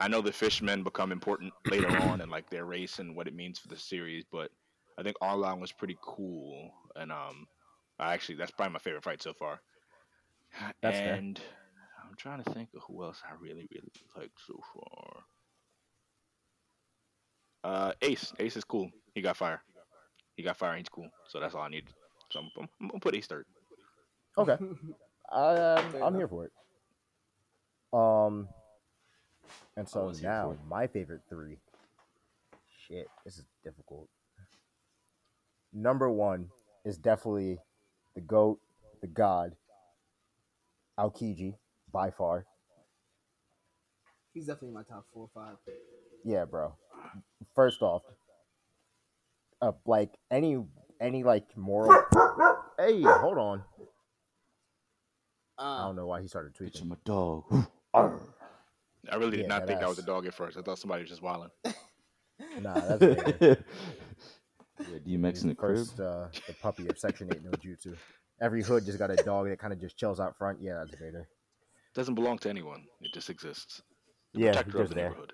I know the fishmen become important later on and like their race and what it means for the series, but I think Arlong was pretty cool, and um, I actually that's probably my favorite fight so far. That's fair. and I'm trying to think of who else I really really like so far. Uh, Ace, Ace is cool. He got fire. He got fire. and He's cool. So that's all I need. So I'm, I'm, I'm gonna put Ace third. Okay, I, um, I'm here for it. Um, and so now my favorite three. Shit, this is difficult. Number one is definitely the goat, the god, Aokiji, by far. He's definitely in my top four or five. Yeah, bro. First off, uh, like any any like moral. hey, hold on. I Uh, don't know why he started Bitch, tweaking. I'm a dog. I really did Yeah, not that think that was a dog at first. I thought somebody was just wilding. Nah, that's Vader. yeah, DMX in the crib. first uh, the puppy of Section Eight No Jutsu. Every hood just got a dog that kind of just chills out front. Yeah, that's Vader. doesn't belong to anyone. It just exists. The Yeah, protector of just the there. neighborhood.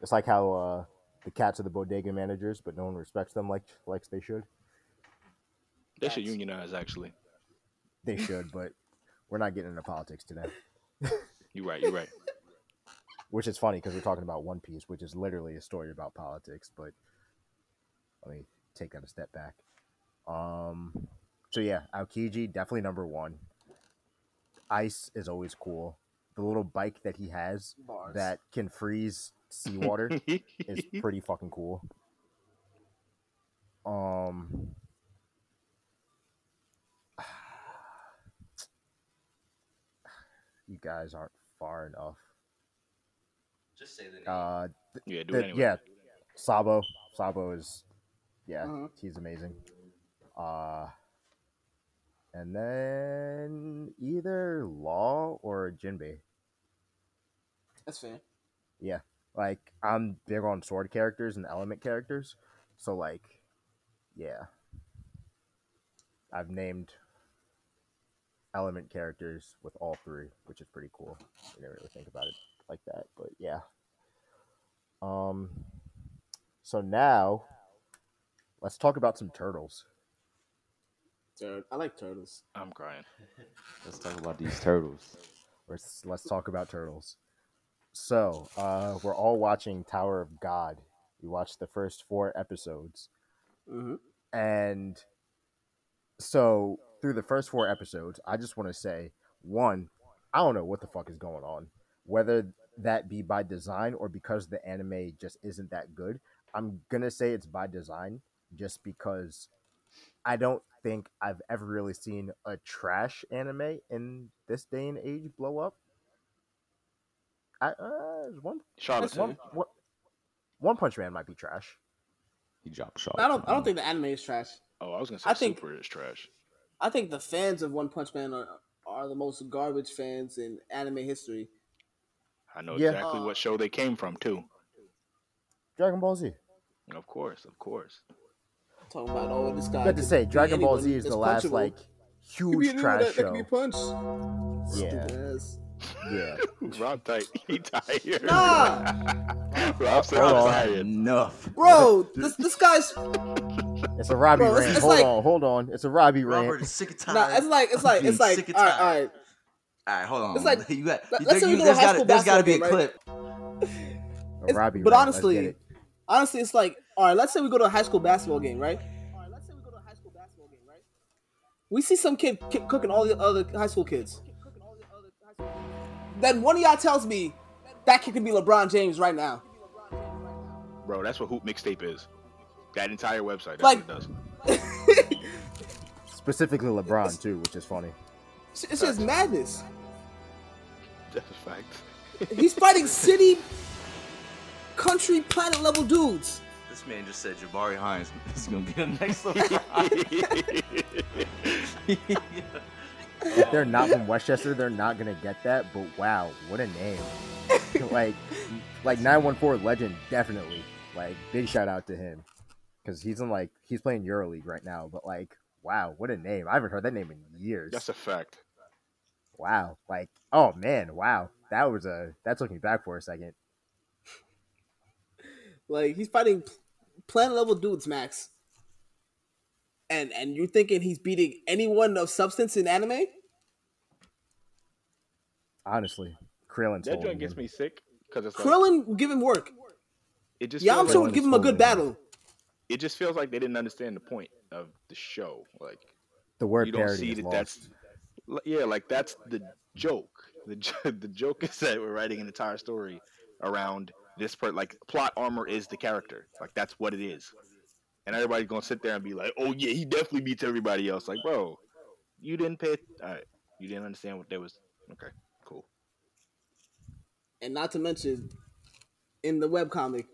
It's like how uh, the cats are the bodega managers, but no one respects them like like they should. They should unionize. Actually, They should, but we're not getting into politics today. you're right. You're right. Which is funny because we're talking about One Piece, which is literally a story about politics. But let me take that a step back. Um, so yeah, Aokiji definitely number one. Ice is always cool. The little bike that he has bars. that can freeze seawater is pretty fucking cool. Um, you guys aren't far enough. Just say the name. Uh, yeah, do the- it anyway. yeah, Sabo. Sabo is, yeah, Mhm. he's amazing. Uh, and then either Law or Jinbei. That's fair. Yeah, like I'm big on sword characters and element characters, so like, yeah, I've named element characters with all three, which is pretty cool. I didn't really think about it like that, but yeah. Um, so now let's talk about some turtles. Tur- I like turtles. I'm crying. Let's talk about these turtles. Let's let's talk about turtles. So, uh, we're all watching Tower of God. We watched the first four episodes. Mm-hmm. And so through the first four episodes, I just want to say one, I don't know what the fuck is going on. Whether that be by design or because the anime just isn't that good. I'm gonna say it's by design just because I don't think I've ever really seen a trash anime in this day and age blow up. I uh, one Charlotte. one, one, one Punch Man might be trash. He dropped shot. I don't. I don't think the anime is trash. Oh, I was gonna say I think- Super is trash. I think the fans of One Punch Man are, are the most garbage fans in anime history. I know Yeah. exactly Uh, what show they came from too. Dragon Ball Z. Of course, of course. Talking about oh this guy. I to say, Dragon Ball Z is the last punchable. like Could be huge trash that, that can be show. punched. Yeah. Stupid ass. Yeah, Rob tight. He tired. Nah, Rob said Hold I'm on. tired. Enough. bro, this this guy's it's a Robbie Bro, it's- rant. it's hold like- on, hold on. It's a Robbie Robert rant. is sick of time. nah. It's like it's like it's like Sick of all right, time. all right. All right, hold on. It's like- you got. let- you- let's say we you- go to there's high gotta- school there's got to be a basketball game, clip. A Robbie but rant. Honestly, honestly, it's like all right. Let's say we go to a high school basketball game, right? All right, let's say we go to a high school basketball game, right? We see some kid ki- cooking all the other high school kids. Then one of y'all tells me that kid could be LeBron James right now. bro. That's what Hoop Mixtape is. That entire website. That's Like- what it does. Specifically LeBron too, which is funny. It's just madness. That's a fact. He's fighting city, country, planet level dudes. This man just said Jabari Hines is gonna be the next level. If they're not from Westchester, they're not gonna get that. But wow, what a name! like, like nine one four legend, definitely. Like, big shout out to him because he's in like he's playing EuroLeague right now. But like, wow, what a name! I haven't heard that name in years. That's a fact. wow, like, oh man, wow, that was a that took me back for a second. Like he's fighting planet level dudes, Max. And and you're thinking he's beating anyone of substance in anime? Honestly, Krillin's That joint gets me sick because it's like Krillin will give him work. it just Yamcha feels like, would give him a good Krillin battle. it just feels like they didn't understand the point of the show. Like The word you don't parody see is that lost. that's yeah, like that's the joke. The the joke is that we're writing an entire story around this part. Like plot armor is the character. Like that's what it is. And everybody's gonna sit there and be like, "Oh yeah, he definitely beats everybody else." Like, bro, you didn't pay. All right, you didn't understand what that was. Okay, cool. And not to mention, in the webcomic,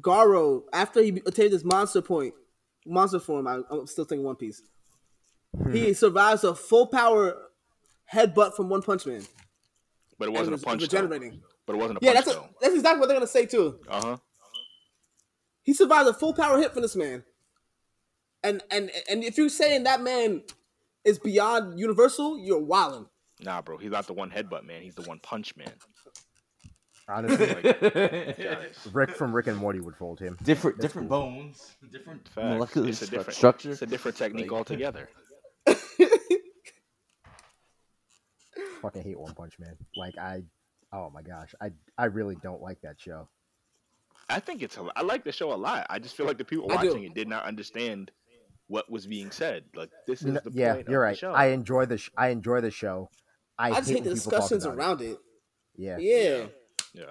Garou, after he attained his monster point, monster form, I, I'm still thinking One Piece. he hmm. survives a full power headbutt from One Punch Man. But it wasn't is a punch. Though. Regenerating. But it wasn't a Yeah, punch that's a, that's exactly what they're gonna say too. Uh huh. He survived a full power hit from this man. And and and if you're saying that man is beyond universal, you're wilding. Nah, bro, he's not the one headbutt man. He's the one punch man. Honestly, Guys, Rick from Rick and Morty would fold him. different different bones, different facts. molecular It's a different structure. It's a different technique Like- altogether. Fucking hate One Punch Man. Like I, oh my gosh, I I really don't like that show. I think it's. a- I like the show a lot. I just feel like the people I do. watching it did not understand what was being said. Like this is No, the yeah, point you're of right. the show. I enjoy the sh- I enjoy the show. I, I just hate the when people talk discussions about it. around it. Yeah. Yeah. yeah.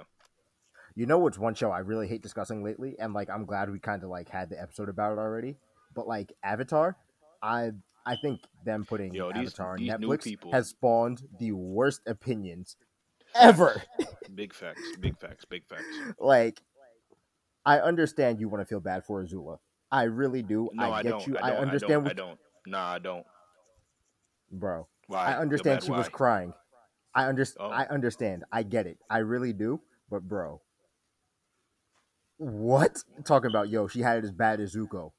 You know what's one show I really hate discussing lately, and like I'm glad we kind of like had the episode about it already. But like Avatar, I I think them putting Yo, these- Avatar on these Netflix has spawned the worst opinions ever. Big facts. Big facts. Big facts. like, I understand you want to feel bad for Azula. I really do. No, I, I get don't. you. I, don't, understand I don't. what, I don't. Nah, I don't. bro. Why? I understand she was crying. I understand. Oh. I understand. I get it. I really do. But bro, what talking about? Yo, she had it as bad as Zuko.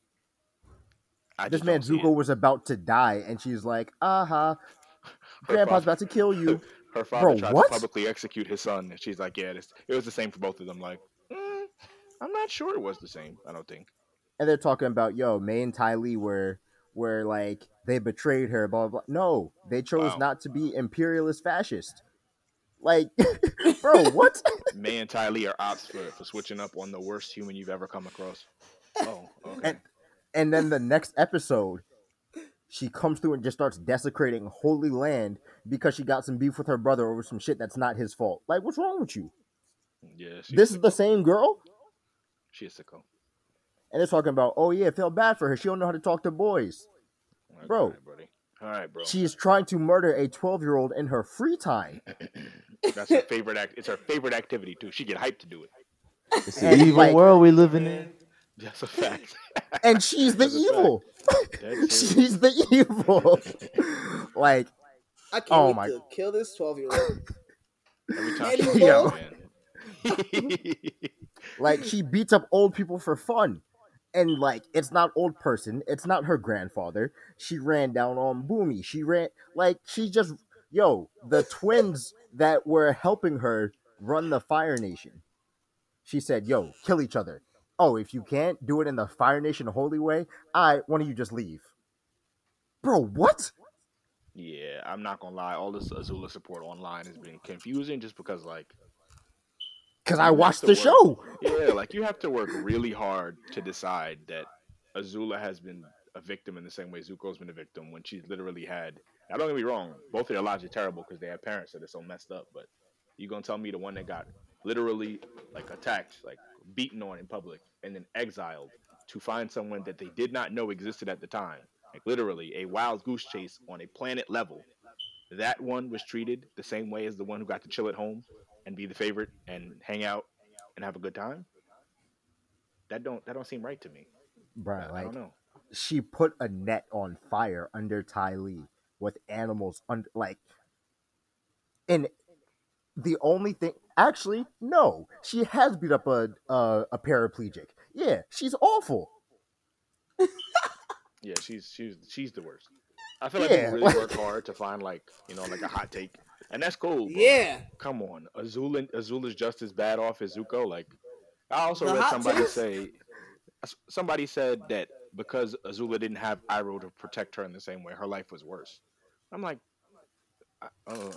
I This man Zuko was about to die, and she's like, "Uh huh, Grandpa's about to kill you." Her father Bro, tried what? to publicly execute his son, and she's like, "Yeah, this, it was the same for both of them." Like, mm, I'm not sure it was the same. I don't think. And they're talking about, "Yo, Mai and Ty Lee were were like they betrayed her." Blah blah. blah. No, they chose Wow. not to be imperialist fascist. Like, bro, what? Mai and Ty Lee are ops for, for switching up on the worst human you've ever come across. Oh, okay. And- and then the next episode, she comes through and just starts desecrating holy land because she got some beef with her brother over some shit that's not his fault. Like, what's wrong with you? yeah, This is the same girl? she's sicko. And they're talking about, oh yeah, feel bad for her. She don't know how to talk to boys. All Bro. right, buddy. All right, bro. She is trying to murder a 12 year old in her free time. That's her favorite act. It's her favorite activity too. She get hyped to do it. It's the evil like- world we living in. That's a fact. And she's the That's a evil. She's the evil. like, I can't Oh wait my- to kill this 12 year old. Every time she Yo. like she beats up old people for fun. And like it's not old person, it's not her grandfather. She ran down on Bumi. She ran like she just yo, the twins that were helping her run the Fire Nation. She said, "Yo, kill each other." Oh, if you can't do it in the Fire Nation holy way, I why don't you just leave? Bro, what? yeah, I'm not gonna lie. All this Azula support online has been confusing, just because like Cuz I watched the work. show. yeah, like you have to work really hard to decide that Azula has been a victim in the same way Zuko's been a victim when she's literally had. Now, don't get me wrong, both of their lives are terrible because they have parents that are so messed up. But you gonna tell me the one that got literally like attacked, like beaten on in public, and then exiled to find someone that they did not know existed at the time. Like literally a wild goose chase on a planet level. That one was treated the same way as the one who got to chill at home and be the favorite and hang out and have a good time. That don't that don't seem right to me. Bro, I, I like don't know. she put a net on fire under Ty Lee with animals under like and the only thing actually no she has beat up a a, a paraplegic yeah she's awful Yeah, she's she's she's the worst. I feel like Yeah. people really work hard to find like you know like a hot take, and that's cool. but Yeah. come on, azula and Azul is just as bad off as Zuko. Like, I also The read somebody take? say, somebody said that because Azula didn't have Iroh to protect her in the same way, her life was worse. I'm like, I, uh,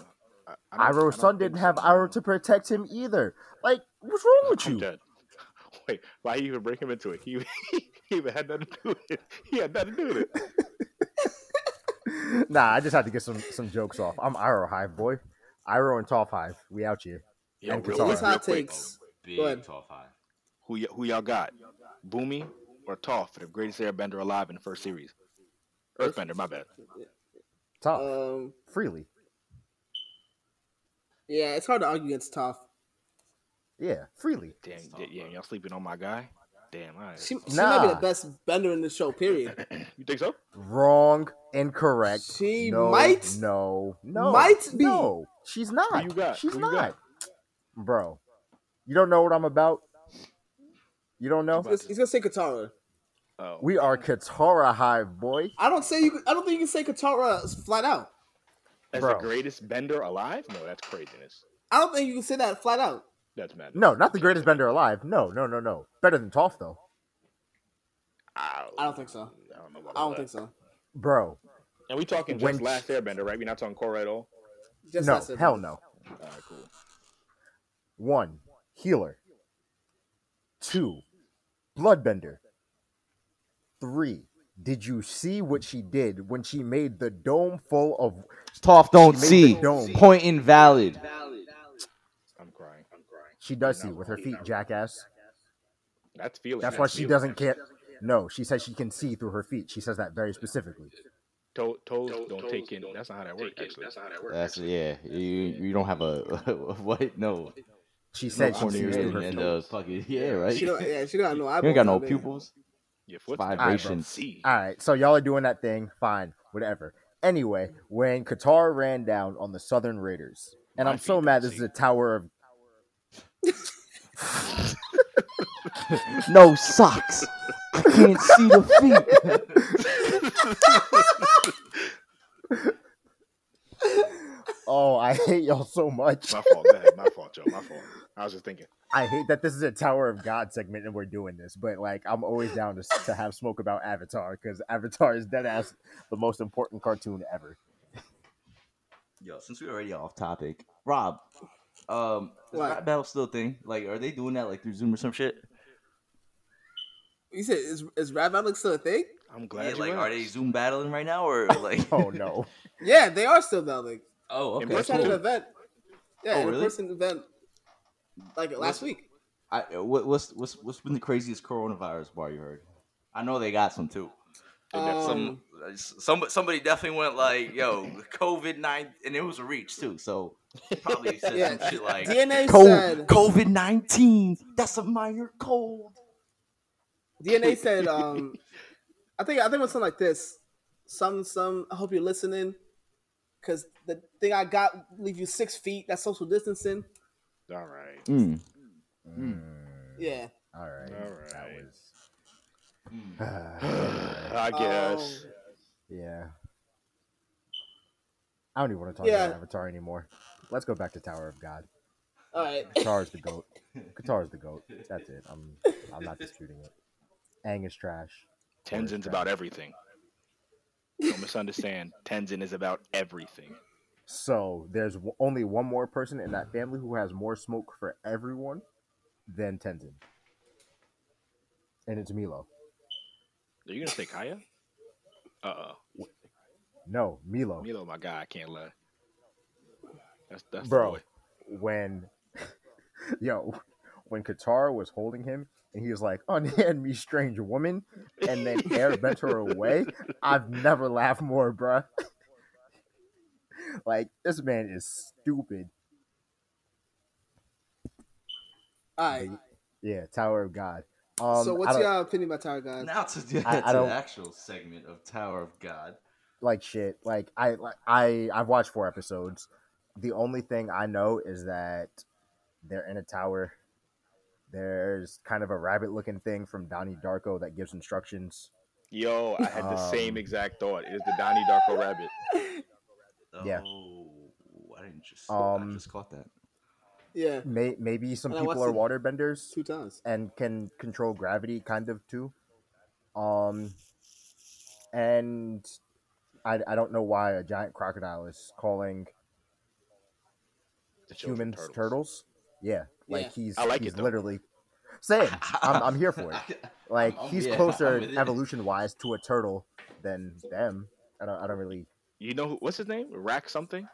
I, I don't- I Iroh's don't son didn't so. have Iroh to protect him either like what's wrong with I'm you dead. Wait, why you even bring him into it? He, he even had nothing to do with it. He had nothing to do with it. nah I just had to get some some jokes off I'm Iroh Hive boy Iroh and Toph Hive we out here Yo, And real, Katara. quick, These real hot takes. Big Go ahead. top five. Who, y- who y'all got? Bumi or Toph for the greatest airbender alive in the first series? Earthbender, my bad. Toph Um. freely Yeah, it's hard to argue against Toph. yeah freely Damn, y- yeah, y'all sleeping on my guy? Damn, all right. She, she might be the best bender in the show. Period. you think so? Wrong, and incorrect. She no, might- No, no, might be. No, she's not. you got? She's Who you not, got? bro. You don't know what I'm about. You don't know. He's, he's gonna say Katara. Oh, We are Katara Hive, boy. I don't say you. I don't think you can say Katara flat out. As bro. the greatest bender alive? No, that's craziness. I don't think you can say that flat out. That's mad. No, not the greatest bender alive. No, no, no, no. Better than Toph though, I I don't think so. I don't know about I don't that. think so. bro. And we talking When just last airbender, right? We're not talking Korra at all. Just no, that's hell no. All right, cool. One, healer. Two, bloodbender. Three, did you see what she did when she made the dome full of Toph don't see. dome. Point invalid. I'm crying. I'm crying. She does see with her feet, jackass. That's feeling. That's why she doesn't care. No, she says she can see through her feet. She says that very specifically. To- toes don't take in. That's not how that works. Actually, That's not how that works. That's yeah. You you don't have a what? No. She No said she cornea sees through her and feet. uh, fucking yeah, right. She don't. Yeah, she don't know. You ain't got no pupils. out there. Pupils. your foot Vibrations. See, All right, so y'all are doing that thing. Fine, whatever. Anyway, when Katara ran down on the Southern Raiders, and My I'm so mad don't this is see. a tower of No socks. I can't see the feet. Oh, I hate y'all so much. my fault. Go ahead. My fault, Joe. My fault. I was just thinking. I hate that this is a Tower of God segment and we're doing this, but like I'm always down to, to have smoke about Avatar because Avatar is dead ass the most important cartoon ever. Yo, since we're already off topic, Rob, um, is What? rap battle still a thing? Like, are they doing that like through Zoom or some shit? You said is is rap battling still a thing? I'm glad Yeah, you like, are they. Zoom battling right now or like? Oh no. Yeah, they are still battling. oh, okay. Just had an cool. event. Yeah, Oh, really? in-person event. Like last week. I, what, what's what's what's been the craziest coronavirus bar you heard? I know they got some too. Um, some, some somebody definitely went like, "Yo, COVID nine, and it was a reach too." So probably said Yeah, some shit like, DNA said "COVID nineteen, that's a minor cold." DNA said um I think I think it was something like this. Some some I hope you're listening. Cause the thing I got leave you six feet, that's social distancing. All right. Mm. Mm, Yeah. all right. All That was. I guess. Um, yeah. I don't even want to talk Yeah. about Avatar anymore. Let's go back to Tower of God. all right. Katara's the goat. Katara's the goat. That's it. I'm I'm not disputing it. Aang is trash. Tenzin's about everything. Don't misunderstand. Tenzin is about everything. So there's only one more person in that family who has more smoke for everyone than Tenzin, and it's Meelo. Are you gonna say Kya? Uh uh No, Meelo, Meelo, my guy. I can't lie. That's that's bro. When yo, when Katara was holding him and he was like, "Unhand me, strange woman," and then air bent her away. I've never laughed more, bruh. Like this man is stupid. All right. Yeah, Tower of God. Um, so what's don't- your opinion about Tower of God? Now to, to I- I the actual segment of Tower of God. like shit. Like I like I I've watched four episodes. The only thing I know is that they're in a tower. There's kind of a rabbit looking thing from Donnie Darko that gives instructions. Yo, I had the same Um, exact thought. It is the Donnie Darko rabbit. Yeah. Oh, I didn't just. Um, I just caught that. Yeah, May, maybe some And people are it waterbenders two times. and can control gravity kind of too. Um and I, I don't know why a giant crocodile is calling The humans turtles. Yeah, like Yeah. he's I like he's it, though. literally same. I'm, I'm here for it. Like he's yeah, closer evolution wise to a turtle than them. I don't I don't really You know who, what's his name? Rack something.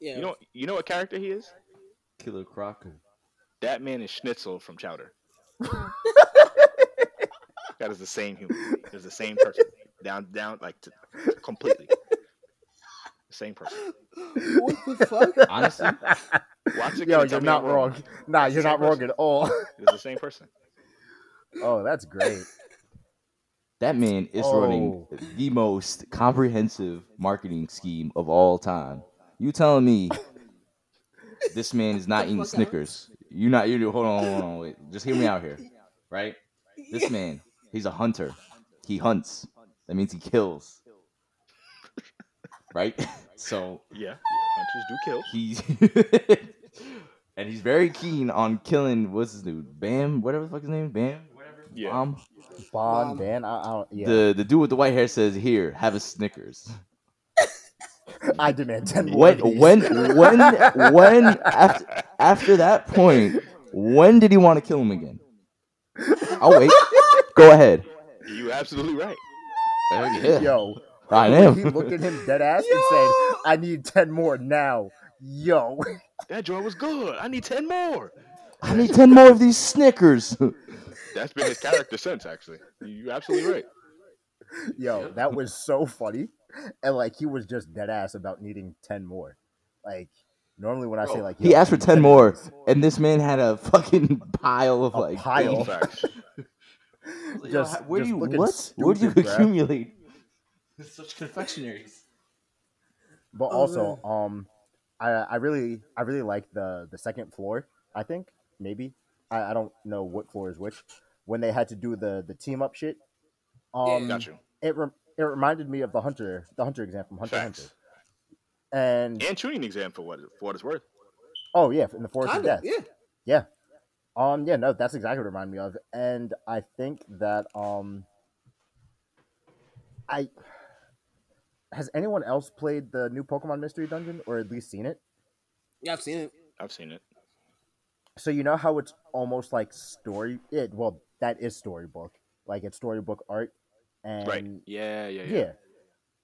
Yeah. You know you know what character he is? Killer Crocker. That man is Schnitzel from Chowder. that is the same human. It's the same person. Down down like to, completely. The same person. what the fuck? Honestly, Watch it. again Yo, you're not I'm wrong. Nah, It's you're not same wrong at all. It's the same person. Oh, that's great. That man is running Oh. the most comprehensive marketing scheme of all time. You telling me this man is not eating Snickers? You not you hold on, hold on, wait. Just hear me out here. Right? This man, he's a hunter. He hunts. That means he kills. Right? So Yeah, yeah. Hunters do kill. he's and he's very keen on killing what's his dude? Bam, whatever the fuck his name is, Bam, whatever. Yeah. Bam. Bond, Um, man. I, I yeah. The the dude with the white hair says, "Here, have a Snickers." I demand ten more. When of these. when when when after after that point, when did he want to kill him again? I'll wait, go ahead. You absolutely right. Yeah. Yo, I when am. he looked at him dead ass and said, "I need ten more now." Yo, That joint was good. I need ten more. I need ten more of these Snickers. That's been his character since, actually. You're absolutely right. yo, that was so funny, and like he was just dead ass about needing ten more. Like normally when I say like he asked for ten of more, these, and this man had a fucking pile of A like pile. Facts. Yo, Just- where do you looking what? Where do you accumulate such confectionaries? But Oh, also, um, I I really I really like the the second floor. I think maybe I, I don't know what floor is which. When they had to do the the team up shit, um, Got you. it re- it reminded me of the hunter the hunter exam from Hunter Facts. Hunter. And And Chunin exam for what for what it's worth. oh yeah, in the forest of Kinda, death. yeah. Um, yeah, no, that's exactly what it reminded me of, and I think that um, I has anyone else played the new Pokemon Mystery Dungeon or at least seen it? Yeah, I've seen it. I've seen it. So you know how it's almost like story. It well, that is storybook, like it's storybook art, and Right. Yeah, yeah, yeah. yeah.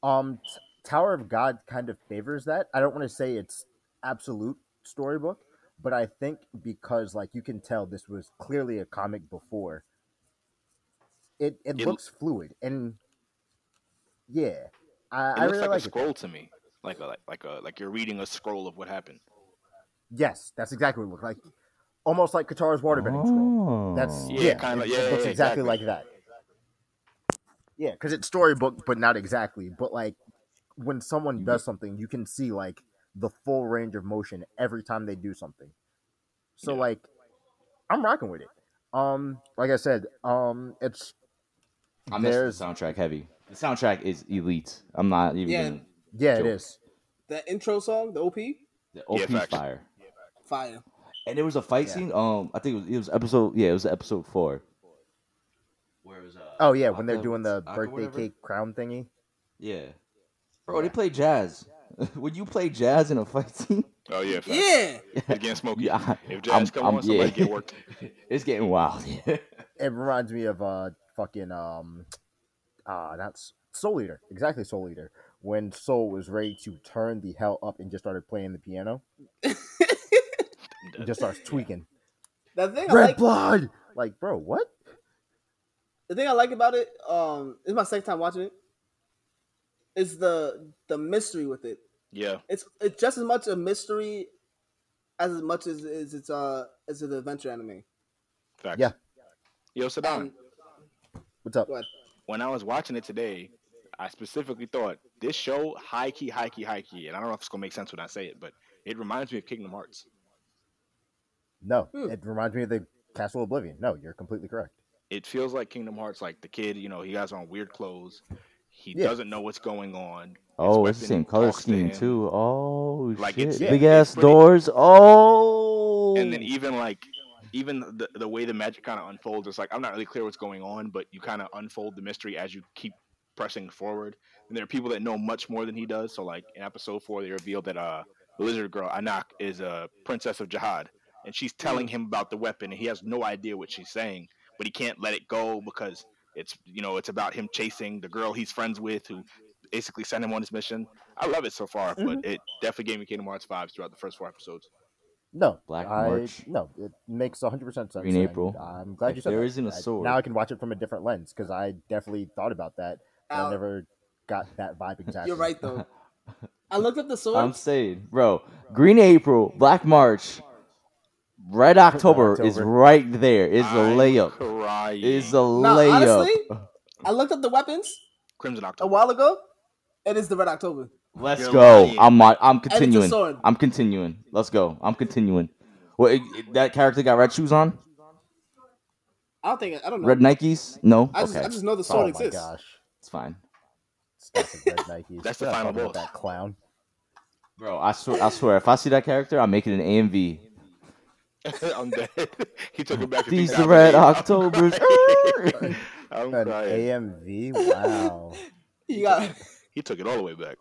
Um, T- Tower of God kind of favors that. I don't want to say it's absolute storybook, but I think because like you can tell this was clearly a comic before. It it, It- looks fluid and yeah, I, It I looks really like, like a it. scroll to me. Like a like like a like you're reading a scroll of what happened. Yes, that's exactly what it looked like. Almost like Katara's waterbending scroll. That's Oh. Yeah, yeah, kinda, it, yeah, looks yeah, exactly, exactly. like that. Yeah, because it's storybook, but not exactly. But like when someone does something, you can see like the full range of motion every time they do something. So Yeah. like, I'm rocking with it. Um, like I said, um, it's I'm messing there's the soundtrack heavy. The soundtrack is elite. I'm not even. Yeah. gonna- yeah, it Joke. is. The intro song, the OP, The OP facts. fire. fire. And there was a fight Yeah. scene. Um, I think it was, it was episode. Yeah, it was episode four. Where was. Uh, Oh yeah, when they're doing the Aka birthday whatever? cake crown thingy. Yeah. Bro, they play jazz. Would you play jazz in a fight scene? Oh yeah, facts. Yeah. It's getting smoky. Yeah, If jazz come on, somebody get worked. it's getting wild. Yeah. It reminds me of uh fucking um uh that's Soul Eater. Exactly Soul Eater. When Soul was ready to turn the hell up and just started playing the piano. It just starts tweaking. The thing I Red like, blood. Like, bro, what? the thing I like about it, um, this is my second time watching it. Is the the mystery with it. Yeah, It's it's just as much a mystery as much as, as it's uh as an adventure anime. Fact. Yeah. Yo, Saddam. Um, What's up? go ahead. when I was watching it today, I specifically thought this show high key, high key, high key, and I don't know if it's gonna make sense when I say it, but it reminds me of Kingdom Hearts. No, Hmm. it reminds me of the Castle of Oblivion. No, you're completely correct. It feels like Kingdom Hearts, like the kid, you know, he has on weird clothes. He Yeah. doesn't know what's going on. Oh, it's the same color talks to scheme too. Oh Like, shit! it's- yeah, Big ass pretty- doors. Oh. And then even like, even the the way the magic kind of unfolds, it's like I'm not really clear what's going on, but you kind of unfold the mystery as you keep pressing forward. And there are people that know much more than he does. So like in episode four, they revealed that uh, the lizard girl Anak is a princess of Jahad, and she's telling him about the weapon, and he has no idea what she's saying, but he can't let it go because it's you know it's about him chasing the girl he's friends with who basically sent him on his mission. I love it so far, but mm-hmm. it definitely gave me Kingdom Hearts vibes throughout the first four episodes. No, Black I, March. No, it makes 100 percent sense. Green April. I'm glad If you said there that. isn't a I- sword. Now I can watch it from a different lens because I definitely thought about that. And I never got that vibe exactly. You're right though. I looked at the sword. I'm saying, bro, Green April, Black March, Red October, is October. right there. Is a I'm layup. Crying. Is a Nah, layup. honestly, I looked up the weapons Crimson October a while ago. And It is the Red October. Let's You're go. lying. I'm I'm continuing. I'm continuing. Let's go. I'm continuing. What it- it- that character got red shoes on? I don't think I don't know. Red Nikes? No. I just Okay, I just know the Oh sword my exists. gosh. it's fine, Stop red Nikes. That's the We're final boss. That clown. bro. I swear. I swear. If I see that character, I make it an AMV. I'm dead. he took it back These the 2008. red I'm Octobers. crying. I'm An crying. AMV. Wow, You got He took it all the way back.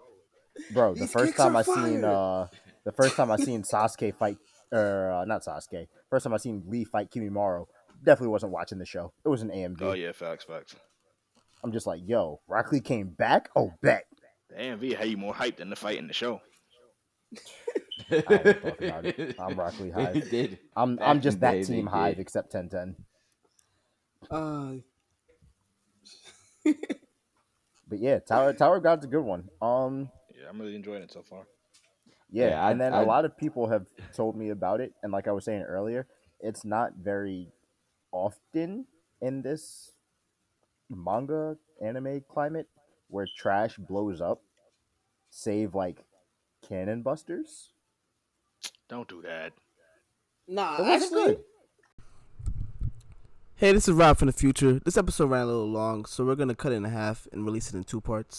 bro. The These first time are I seen uh, the first time I seen Sasuke fight, or uh, not Sasuke. First time I seen Lee fight Kimimaro. Definitely wasn't watching the show. It was an AMV. Oh yeah, facts, facts. I'm just like, yo, Rock Lee came back. Oh, bet. The AMV had you more hyped than the fight in the show. I don't talk about it. I'm Rock Lee Hive. It did. I'm Back I'm just that they team Hive did. except 1010. uh, But yeah, Tower Tower of God's a good one. Um, Yeah, I'm really enjoying it so far. yeah, Yeah, I- and then I- a lot of people have told me about it, and like I was saying earlier, it's not very often in this manga anime climate where trash blows up, save like cannon busters. Don't do that. nah, It wasn't actually. good. Hey, this is Rob from the future. This episode ran a little long, so we're gonna cut it in half and release it in two parts.